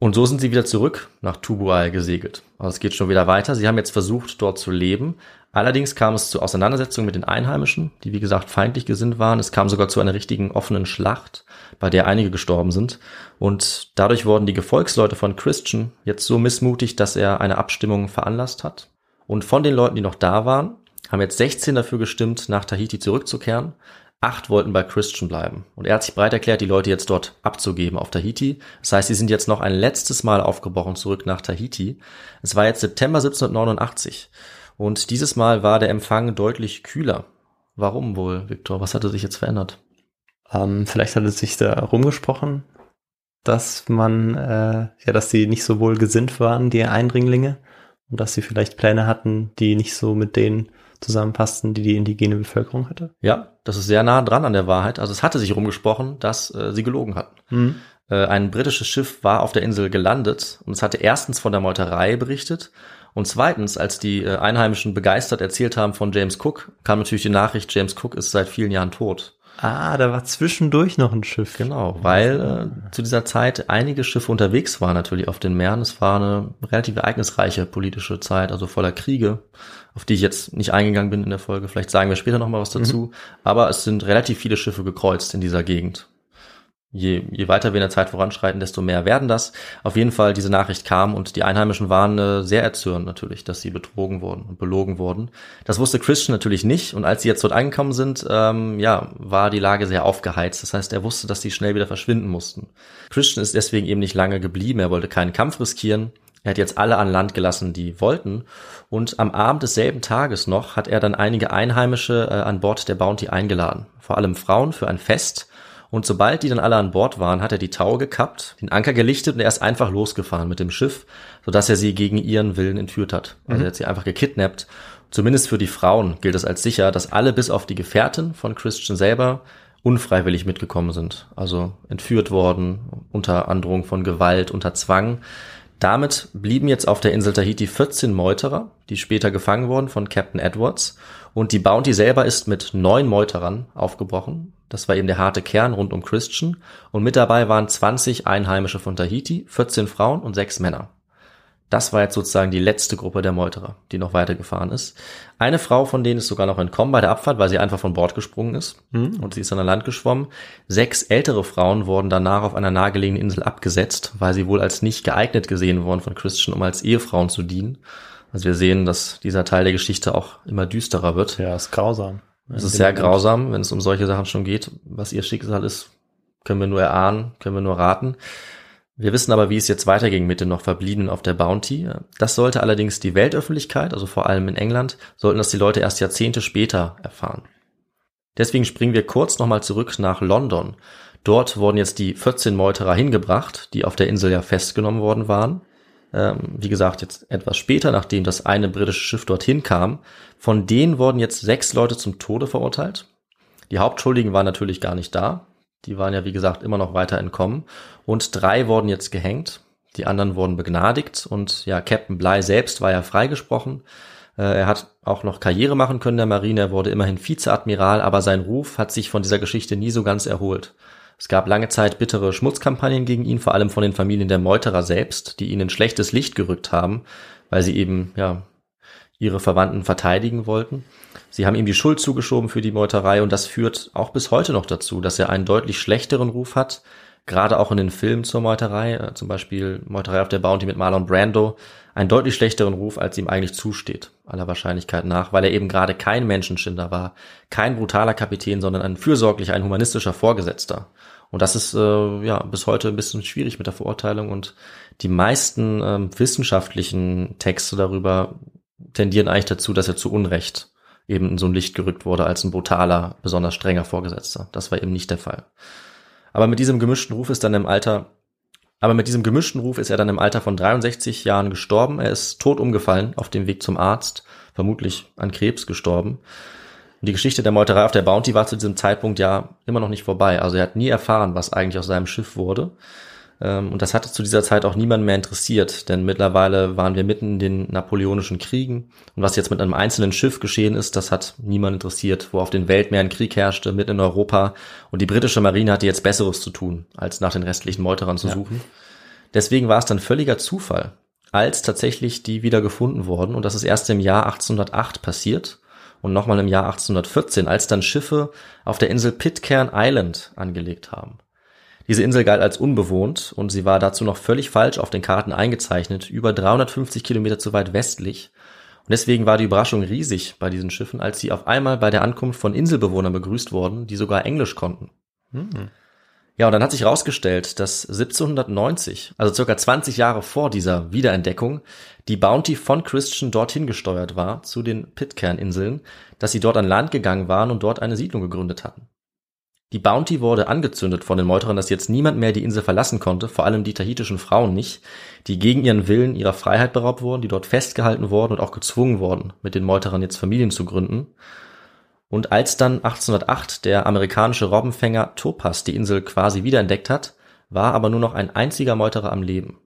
Und so sind sie wieder zurück nach Tubuai gesegelt. Also es geht schon wieder weiter. Sie haben jetzt versucht, dort zu leben. Allerdings kam es zu Auseinandersetzungen mit den Einheimischen, die wie gesagt feindlich gesinnt waren. Es kam sogar zu einer richtigen offenen Schlacht, bei der einige gestorben sind. Und dadurch wurden die Gefolgsleute von Christian jetzt so missmutig, dass er eine Abstimmung veranlasst hat. Und von den Leuten, die noch da waren, haben jetzt 16 dafür gestimmt, nach Tahiti zurückzukehren. Acht wollten bei Christian bleiben. Und er hat sich bereit erklärt, die Leute jetzt dort abzugeben auf Tahiti. Das heißt, sie sind jetzt noch ein letztes Mal aufgebrochen zurück nach Tahiti. Es war jetzt September 1789. Und dieses Mal war der Empfang deutlich kühler. Warum wohl, Viktor? Was hatte sich jetzt verändert? Ähm, vielleicht hat es sich da rumgesprochen, dass man, äh, ja, dass die nicht so wohl gesinnt waren, die Eindringlinge, und dass sie vielleicht Pläne hatten, die nicht so mit denen zusammenpassten, die die indigene Bevölkerung hatte. Ja, das ist sehr nah dran an der Wahrheit. Also es hatte sich rumgesprochen, dass äh, sie gelogen hatten. Äh, ein britisches Schiff war auf der Insel gelandet und es hatte erstens von der Meuterei berichtet und zweitens, als die äh, Einheimischen begeistert erzählt haben von James Cook, kam natürlich die Nachricht, James Cook ist seit vielen Jahren tot. Ah, da war zwischendurch noch ein Schiff. Genau, weil äh, zu dieser Zeit einige Schiffe unterwegs waren natürlich auf den Meeren. Es war eine relativ ereignisreiche politische Zeit, also voller Kriege, auf die ich jetzt nicht eingegangen bin in der Folge. Vielleicht sagen wir später noch mal was dazu. Aber es sind relativ viele Schiffe gekreuzt in dieser Gegend. Je, je weiter wir in der Zeit voranschreiten, desto mehr werden das. Auf jeden Fall, diese Nachricht kam und die Einheimischen waren äh, sehr erzürnt natürlich, dass sie betrogen wurden und belogen wurden. Das wusste Christian natürlich nicht und als sie jetzt dort angekommen sind, ähm, ja, war die Lage sehr aufgeheizt. Das heißt, er wusste, dass sie schnell wieder verschwinden mussten. Christian ist deswegen eben nicht lange geblieben, er wollte keinen Kampf riskieren. Er hat jetzt alle an Land gelassen, die wollten. Und am Abend desselben Tages noch hat er dann einige Einheimische äh, an Bord der Bounty eingeladen. Vor allem Frauen für ein Fest. Und sobald die dann alle an Bord waren, hat er die Taue gekappt, den Anker gelichtet und er ist einfach losgefahren mit dem Schiff, sodass er sie gegen ihren Willen entführt hat. Also er hat sie einfach gekidnappt. Zumindest für die Frauen gilt es als sicher, dass alle bis auf die Gefährtin von Christian selber unfreiwillig mitgekommen sind. Also entführt worden, unter Androhung von Gewalt, unter Zwang. Damit blieben jetzt auf der Insel Tahiti 14 Meuterer, die später gefangen wurden von Captain Edwards. Und die Bounty selber ist mit neun Meuterern aufgebrochen. Das war eben der harte Kern rund um Christian. Und mit dabei waren 20 Einheimische von Tahiti, 14 Frauen und sechs Männer. Das war jetzt sozusagen die letzte Gruppe der Meuterer, die noch weitergefahren ist. Eine Frau von denen ist sogar noch entkommen bei der Abfahrt, weil sie einfach von Bord gesprungen ist. Und sie ist an Land geschwommen. Sechs ältere Frauen wurden danach auf einer nahegelegenen Insel abgesetzt, weil sie wohl als nicht geeignet gesehen wurden von Christian, um als Ehefrauen zu dienen. Also wir sehen, dass dieser Teil der Geschichte auch immer düsterer wird. Ja, ist grausam. Es ist sehr grausam, wenn es um solche Sachen schon geht. Was ihr Schicksal ist, können wir nur erahnen, können wir nur raten. Wir wissen aber, wie es jetzt weiterging mit den noch Verbliebenen auf der Bounty. Das sollte allerdings die Weltöffentlichkeit, also vor allem in England, sollten das die Leute erst Jahrzehnte später erfahren. Deswegen springen wir kurz nochmal zurück nach London. Dort wurden jetzt die 14 Meuterer hingebracht, die auf der Insel ja festgenommen worden waren. Ähm, wie gesagt, jetzt etwas später, nachdem das eine britische Schiff dorthin kam. Von denen wurden jetzt sechs Leute zum Tode verurteilt. Die Hauptschuldigen waren natürlich gar nicht da. Die waren ja, wie gesagt, immer noch weiter entkommen. Und drei wurden jetzt gehängt. Die anderen wurden begnadigt. Und ja, Captain Bly selbst war ja freigesprochen. Äh, Er hat auch noch Karriere machen können in der Marine. Er wurde immerhin Vizeadmiral, aber sein Ruf hat sich von dieser Geschichte nie so ganz erholt. Es gab lange Zeit bittere Schmutzkampagnen gegen ihn, vor allem von den Familien der Meuterer selbst, die ihn in schlechtes Licht gerückt haben, weil sie eben, ja, ihre Verwandten verteidigen wollten. Sie haben ihm die Schuld zugeschoben für die Meuterei und das führt auch bis heute noch dazu, dass er einen deutlich schlechteren Ruf hat, gerade auch in den Filmen zur Meuterei, äh, zum Beispiel Meuterei auf der Bounty mit Marlon Brando, einen deutlich schlechteren Ruf, als ihm eigentlich zusteht, aller Wahrscheinlichkeit nach, weil er eben gerade kein Menschenschinder war, kein brutaler Kapitän, sondern ein fürsorglicher, ein humanistischer Vorgesetzter. Und das ist äh, ja bis heute ein bisschen schwierig mit der Verurteilung und die meisten ähm, wissenschaftlichen Texte darüber tendieren eigentlich dazu, dass er zu Unrecht eben in so ein Licht gerückt wurde als ein brutaler, besonders strenger Vorgesetzter. Das war eben nicht der Fall. Aber mit diesem gemischten Ruf ist dann im Alter Aber mit diesem gemischten Ruf ist er dann im Alter von 63 Jahren gestorben. Er ist tot umgefallen auf dem Weg zum Arzt, vermutlich an Krebs gestorben. Und die Geschichte der Meuterei auf der Bounty war zu diesem Zeitpunkt ja immer noch nicht vorbei. Also er hat nie erfahren, was eigentlich aus seinem Schiff wurde. Ähm, und das hatte zu dieser Zeit auch niemand mehr interessiert, denn mittlerweile waren wir mitten in den napoleonischen Kriegen. Und was jetzt mit einem einzelnen Schiff geschehen ist, das hat niemand interessiert, wo auf den Weltmeeren Krieg herrschte, mitten in Europa. Und die britische Marine hatte jetzt Besseres zu tun, als nach den restlichen Meuterern zu Ja. suchen. Deswegen war es dann völliger Zufall, als tatsächlich die wieder gefunden wurden. Und das ist erst im Jahr 1808 passiert. Und nochmal im Jahr 1814, als dann Schiffe auf der Insel Pitcairn Island angelegt haben. Diese Insel galt als unbewohnt und sie war dazu noch völlig falsch auf den Karten eingezeichnet, über 350 Kilometer zu weit westlich. Und deswegen war die Überraschung riesig bei diesen Schiffen, als sie auf einmal bei der Ankunft von Inselbewohnern begrüßt wurden, die sogar Englisch konnten. Ja, und dann hat sich herausgestellt, dass 1790, also circa 20 Jahre vor dieser Wiederentdeckung, die Bounty von Christian dorthin gesteuert war, zu den Pitcairn-Inseln, dass sie dort an Land gegangen waren und dort eine Siedlung gegründet hatten. Die Bounty wurde angezündet von den Meuterern, dass jetzt niemand mehr die Insel verlassen konnte, vor allem die tahitischen Frauen nicht, die gegen ihren Willen ihrer Freiheit beraubt wurden, die dort festgehalten wurden und auch gezwungen wurden, mit den Meuterern jetzt Familien zu gründen. Und als dann 1808 der amerikanische Robbenfänger Topaz die Insel quasi wiederentdeckt hat, war aber nur noch ein einziger Meuterer am Leben.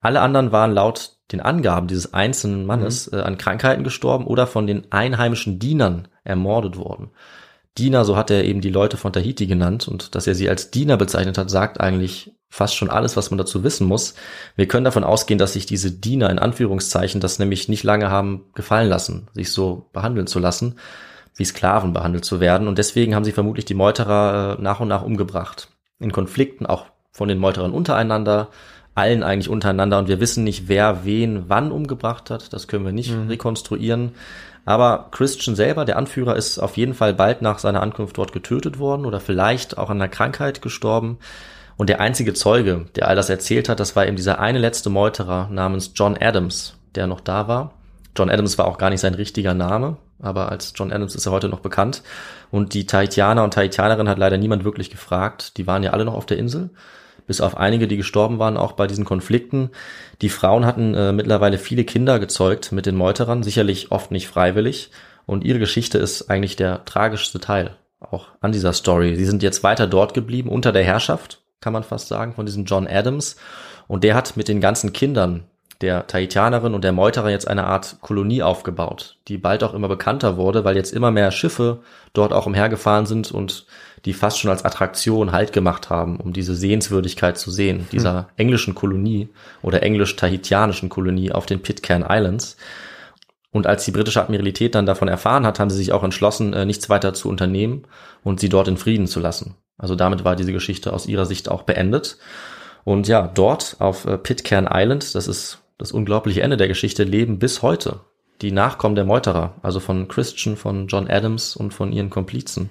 Alle anderen waren laut den Angaben dieses einzelnen Mannes äh, an Krankheiten gestorben oder von den einheimischen Dienern ermordet worden. Diener, so hat er eben die Leute von Tahiti genannt und dass er sie als Diener bezeichnet hat, sagt eigentlich fast schon alles, was man dazu wissen muss. Wir können davon ausgehen, dass sich diese Diener in Anführungszeichen das nämlich nicht lange haben gefallen lassen, sich so behandeln zu lassen, wie Sklaven behandelt zu werden und deswegen haben sie vermutlich die Meuterer äh, nach und nach umgebracht. In Konflikten auch von den Meuterern untereinander, allen eigentlich untereinander und wir wissen nicht, wer wen wann umgebracht hat, das können wir nicht rekonstruieren. Aber Christian selber, der Anführer, ist auf jeden Fall bald nach seiner Ankunft dort getötet worden oder vielleicht auch an einer Krankheit gestorben. Und der einzige Zeuge, der all das erzählt hat, das war eben dieser eine letzte Meuterer namens John Adams, der noch da war. John Adams war auch gar nicht sein richtiger Name, aber als John Adams ist er heute noch bekannt. Und die Tahitianer und Tahitianerinnen hat leider niemand wirklich gefragt. Die waren ja alle noch auf der Insel bis auf einige, die gestorben waren, auch bei diesen Konflikten. Die Frauen hatten äh, mittlerweile viele Kinder gezeugt mit den Meuterern, sicherlich oft nicht freiwillig. Und ihre Geschichte ist eigentlich der tragischste Teil auch an dieser Story. Sie sind jetzt weiter dort geblieben, unter der Herrschaft, kann man fast sagen, von diesem John Adams. Und der hat mit den ganzen Kindern der Tahitianerin und der Meuterer jetzt eine Art Kolonie aufgebaut, die bald auch immer bekannter wurde, weil jetzt immer mehr Schiffe dort auch umhergefahren sind und die fast schon als Attraktion Halt gemacht haben, um diese Sehenswürdigkeit zu sehen, dieser englischen Kolonie oder englisch-tahitianischen Kolonie auf den Pitcairn Islands. Und als die britische Admiralität dann davon erfahren hat, haben sie sich auch entschlossen, äh, nichts weiter zu unternehmen und sie dort in Frieden zu lassen. Also damit war diese Geschichte aus ihrer Sicht auch beendet. Und ja, dort auf äh, Pitcairn Island, das ist das unglaubliche Ende der Geschichte, leben bis heute die Nachkommen der Meuterer, also von Christian, von John Adams und von ihren Komplizen.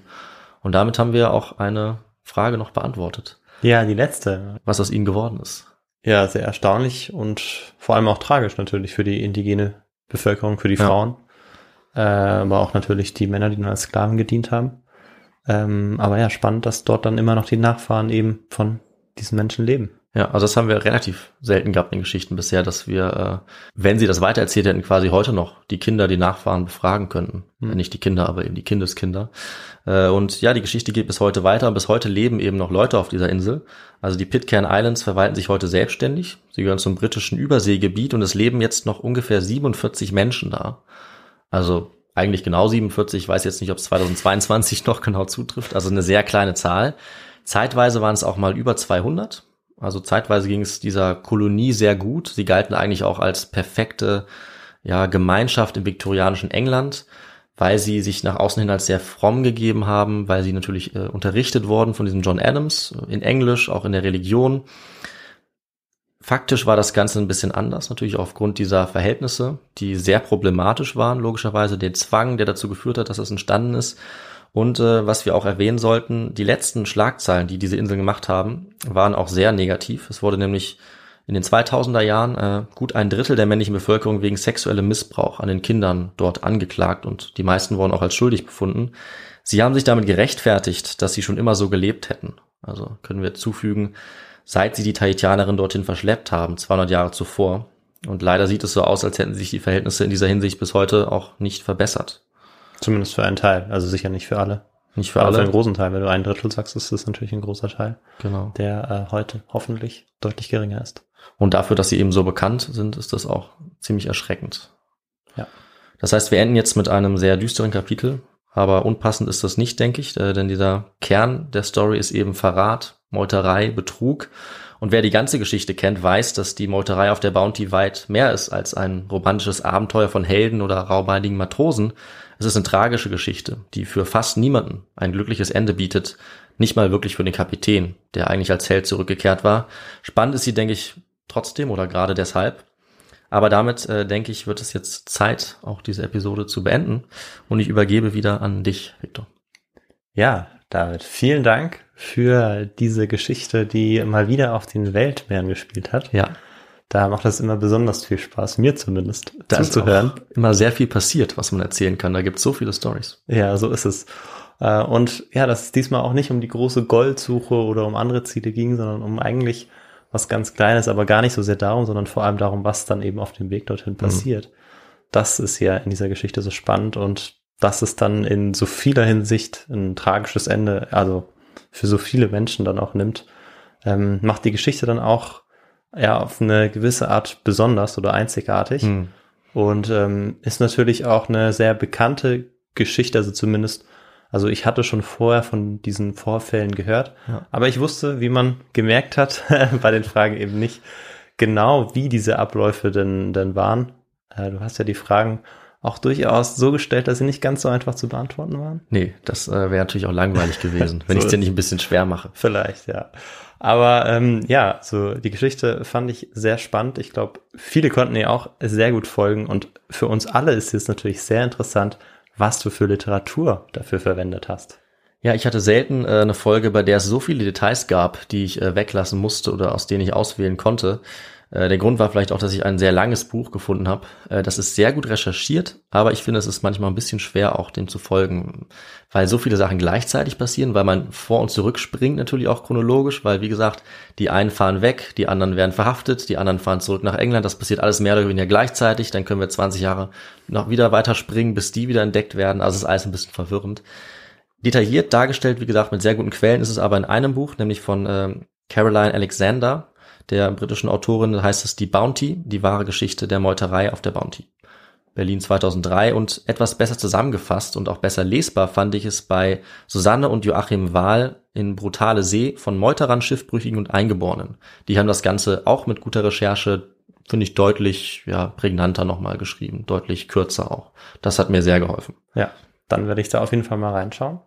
Und damit haben wir auch eine Frage noch beantwortet, Ja, die letzte. was aus ihnen geworden ist. Ja, sehr erstaunlich und vor allem auch tragisch natürlich für die indigene Bevölkerung, für die Ja. Frauen. Äh, aber auch natürlich die Männer, die dann als Sklaven gedient haben. Ähm, aber ja, spannend, dass dort dann immer noch die Nachfahren eben von diesen Menschen leben. Ja, also das haben wir relativ selten gehabt in Geschichten bisher, dass wir, äh, wenn sie das weitererzählt hätten, quasi heute noch die Kinder, die Nachfahren befragen könnten. Hm. Nicht die Kinder, aber eben die Kindeskinder. Äh, und ja, die Geschichte geht bis heute weiter und bis heute leben eben noch Leute auf dieser Insel. Also die Pitcairn Islands verwalten sich heute selbstständig. Sie gehören zum britischen Überseegebiet und es leben jetzt noch ungefähr 47 Menschen da. Also eigentlich genau 47, ich weiß jetzt nicht, ob es 2022 noch genau zutrifft, also eine sehr kleine Zahl. Zeitweise waren es auch mal über 200. Also zeitweise ging es dieser Kolonie sehr gut. Sie galten eigentlich auch als perfekte ja, Gemeinschaft im viktorianischen England, weil sie sich nach außen hin als sehr fromm gegeben haben, weil sie natürlich äh, unterrichtet wurden von diesem John Adams äh, in Englisch, auch in der Religion. Faktisch war das Ganze ein bisschen anders, natürlich aufgrund dieser Verhältnisse, die sehr problematisch waren, logischerweise den Zwang, der dazu geführt hat, dass das entstanden ist. Und äh, was wir auch erwähnen sollten, die letzten Schlagzeilen, die diese Inseln gemacht haben, waren auch sehr negativ. Es wurde nämlich in den 2000er Jahren äh, gut ein Drittel der männlichen Bevölkerung wegen sexuellem Missbrauch an den Kindern dort angeklagt und die meisten wurden auch als schuldig befunden. Sie haben sich damit gerechtfertigt, dass sie schon immer so gelebt hätten. Also können wir zufügen, seit sie die Tahitianerin dorthin verschleppt haben, 200 Jahre zuvor. Und leider sieht es so aus, als hätten sich die Verhältnisse in dieser Hinsicht bis heute auch nicht verbessert. Zumindest für einen Teil, also sicher nicht für alle. Nicht für Aber für alle. einen großen Teil, wenn du ein Drittel sagst, ist das natürlich ein großer Teil, Genau. der äh, heute hoffentlich deutlich geringer ist. Und dafür, dass sie eben so bekannt sind, ist das auch ziemlich erschreckend. Ja. Das heißt, wir enden jetzt mit einem sehr düsteren Kapitel, aber unpassend ist das nicht, denke ich, äh, denn dieser Kern der Story ist eben Verrat, Meuterei, Betrug. Und wer die ganze Geschichte kennt, weiß, dass die Meuterei auf der Bounty weit mehr ist als ein romantisches Abenteuer von Helden oder raubeinigen Matrosen. Es ist eine tragische Geschichte, die für fast niemanden ein glückliches Ende bietet, nicht mal wirklich für den Kapitän, der eigentlich als Held zurückgekehrt war. Spannend ist sie, denke ich, trotzdem oder gerade deshalb. Aber damit, äh, denke ich, wird es jetzt Zeit, auch diese Episode zu beenden. Und ich übergebe wieder an dich, Victor. Ja, David, vielen Dank für diese Geschichte, die mal wieder auf den Weltmeeren gespielt hat. Ja, Da macht es immer besonders viel Spaß, mir zumindest, da ist zuzuhören. auch immer sehr viel passiert, was man erzählen kann. Da gibt es so viele Stories. Ja, so ist es. Äh, Und ja, dass es diesmal auch nicht um die große Goldsuche oder um andere Ziele ging, sondern um eigentlich was ganz Kleines, aber gar nicht so sehr darum, sondern vor allem darum, was dann eben auf dem Weg dorthin passiert. Das ist ja in dieser Geschichte so spannend und dass es dann in so vieler Hinsicht ein tragisches Ende, also für so viele Menschen dann auch nimmt, ähm, macht die Geschichte dann auch ja auf eine gewisse Art besonders oder einzigartig. Hm. Und ähm, ist natürlich auch eine sehr bekannte Geschichte, also zumindest, also ich hatte schon vorher von diesen Vorfällen gehört, Ja. aber ich wusste, wie man gemerkt hat, bei den Fragen eben nicht genau, wie diese Abläufe denn, denn waren. Äh, du hast ja die Fragen auch durchaus so gestellt, dass sie nicht ganz so einfach zu beantworten waren. Nee, das äh, wäre natürlich auch langweilig gewesen, wenn So ich es dir nicht ein bisschen schwer mache. Vielleicht, ja. Aber ähm, ja, so die Geschichte fand ich sehr spannend. Ich glaube, viele konnten ihr auch sehr gut folgen und für uns alle ist es natürlich sehr interessant, was du für Literatur dafür verwendet hast. Ja, ich hatte selten äh, eine Folge, bei der es so viele Details gab, die ich äh, weglassen musste oder aus denen ich auswählen konnte. Äh, der Grund war vielleicht auch, dass ich ein sehr langes Buch gefunden habe. Äh, das ist sehr gut recherchiert, aber ich finde, es ist manchmal ein bisschen schwer, auch dem zu folgen, weil so viele Sachen gleichzeitig passieren, weil man vor und zurück springt natürlich auch chronologisch, weil wie gesagt, die einen fahren weg, die anderen werden verhaftet, die anderen fahren zurück nach England. Das passiert alles mehr oder weniger gleichzeitig. Dann können wir 20 Jahre noch wieder weiter springen, bis die wieder entdeckt werden. Also ist alles ein bisschen verwirrend detailliert dargestellt, wie gesagt, mit sehr guten Quellen ist es aber in einem Buch, nämlich von ähm, Caroline Alexander, der britischen Autorin, heißt es Die Bounty, die wahre Geschichte der Meuterei auf der Bounty. Berlin 2003 und etwas besser zusammengefasst und auch besser lesbar fand ich es bei Susanne und Joachim Wahl in Brutale See von Meuterern, Schiffbrüchigen und Eingeborenen. Die haben das Ganze auch mit guter Recherche, finde ich, deutlich ja, prägnanter nochmal geschrieben, deutlich kürzer auch. Das hat mir sehr geholfen. Ja, dann werde ich da auf jeden Fall mal reinschauen.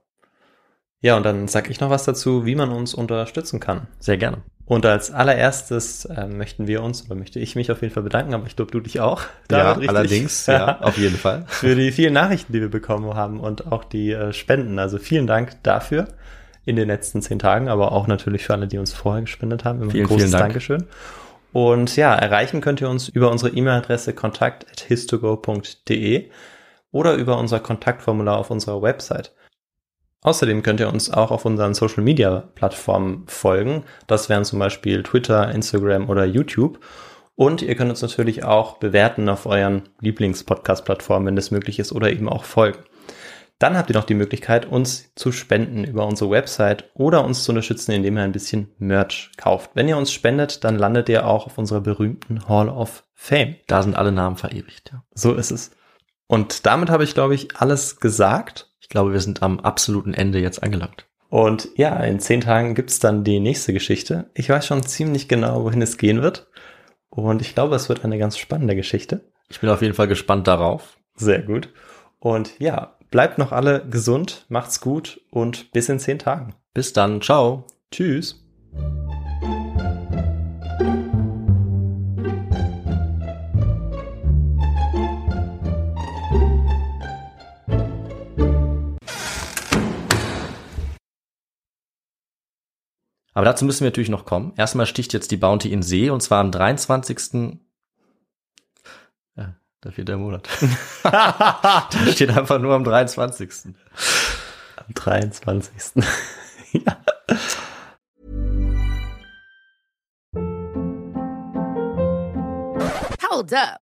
Ja, und dann sag ich noch was dazu, wie man uns unterstützen kann. Sehr gerne. Und als allererstes äh, möchten wir uns, oder möchte ich mich auf jeden Fall bedanken, aber ich glaube, du dich auch. Ja, richtig? allerdings, ja, auf jeden Fall. für die vielen Nachrichten, die wir bekommen haben und auch die äh, Spenden. Also vielen Dank dafür in den letzten zehn Tagen, aber auch natürlich für alle, die uns vorher gespendet haben. Immer Vielen, ein großes vielen Dank. Dankeschön. Und ja, erreichen könnt ihr uns über unsere E-Mail-Adresse kontakt.histogo.de oder über unser Kontaktformular auf unserer Website. Außerdem könnt ihr uns auch auf unseren Social Media Plattformen folgen. Das wären zum Beispiel Twitter, Instagram oder YouTube. Und ihr könnt uns natürlich auch bewerten auf euren Lieblings-Podcast-Plattformen, wenn das möglich ist, oder eben auch folgen. Dann habt ihr noch die Möglichkeit, uns zu spenden über unsere Website oder uns zu unterstützen, indem ihr ein bisschen Merch kauft. Wenn ihr uns spendet, dann landet ihr auch auf unserer berühmten Hall of Fame. Da sind alle Namen verewigt. Ja. So ist es. Und damit habe ich, glaube ich, alles gesagt. Ich glaube, wir sind am absoluten Ende jetzt angelangt. Und ja, in zehn Tagen gibt's dann die nächste Geschichte. Ich weiß schon ziemlich genau, wohin es gehen wird. Und ich glaube, es wird eine ganz spannende Geschichte. Ich bin auf jeden Fall gespannt darauf. Sehr gut. Und ja, bleibt noch alle gesund, macht's gut und bis in zehn Tagen. Bis dann. Ciao. Tschüss. Aber dazu müssen wir natürlich noch kommen. Erstmal sticht jetzt die Bounty in See und zwar am 23. Ja, äh, da fehlt der Monat. da steht einfach nur am 23. Am 23. ja. Hold up.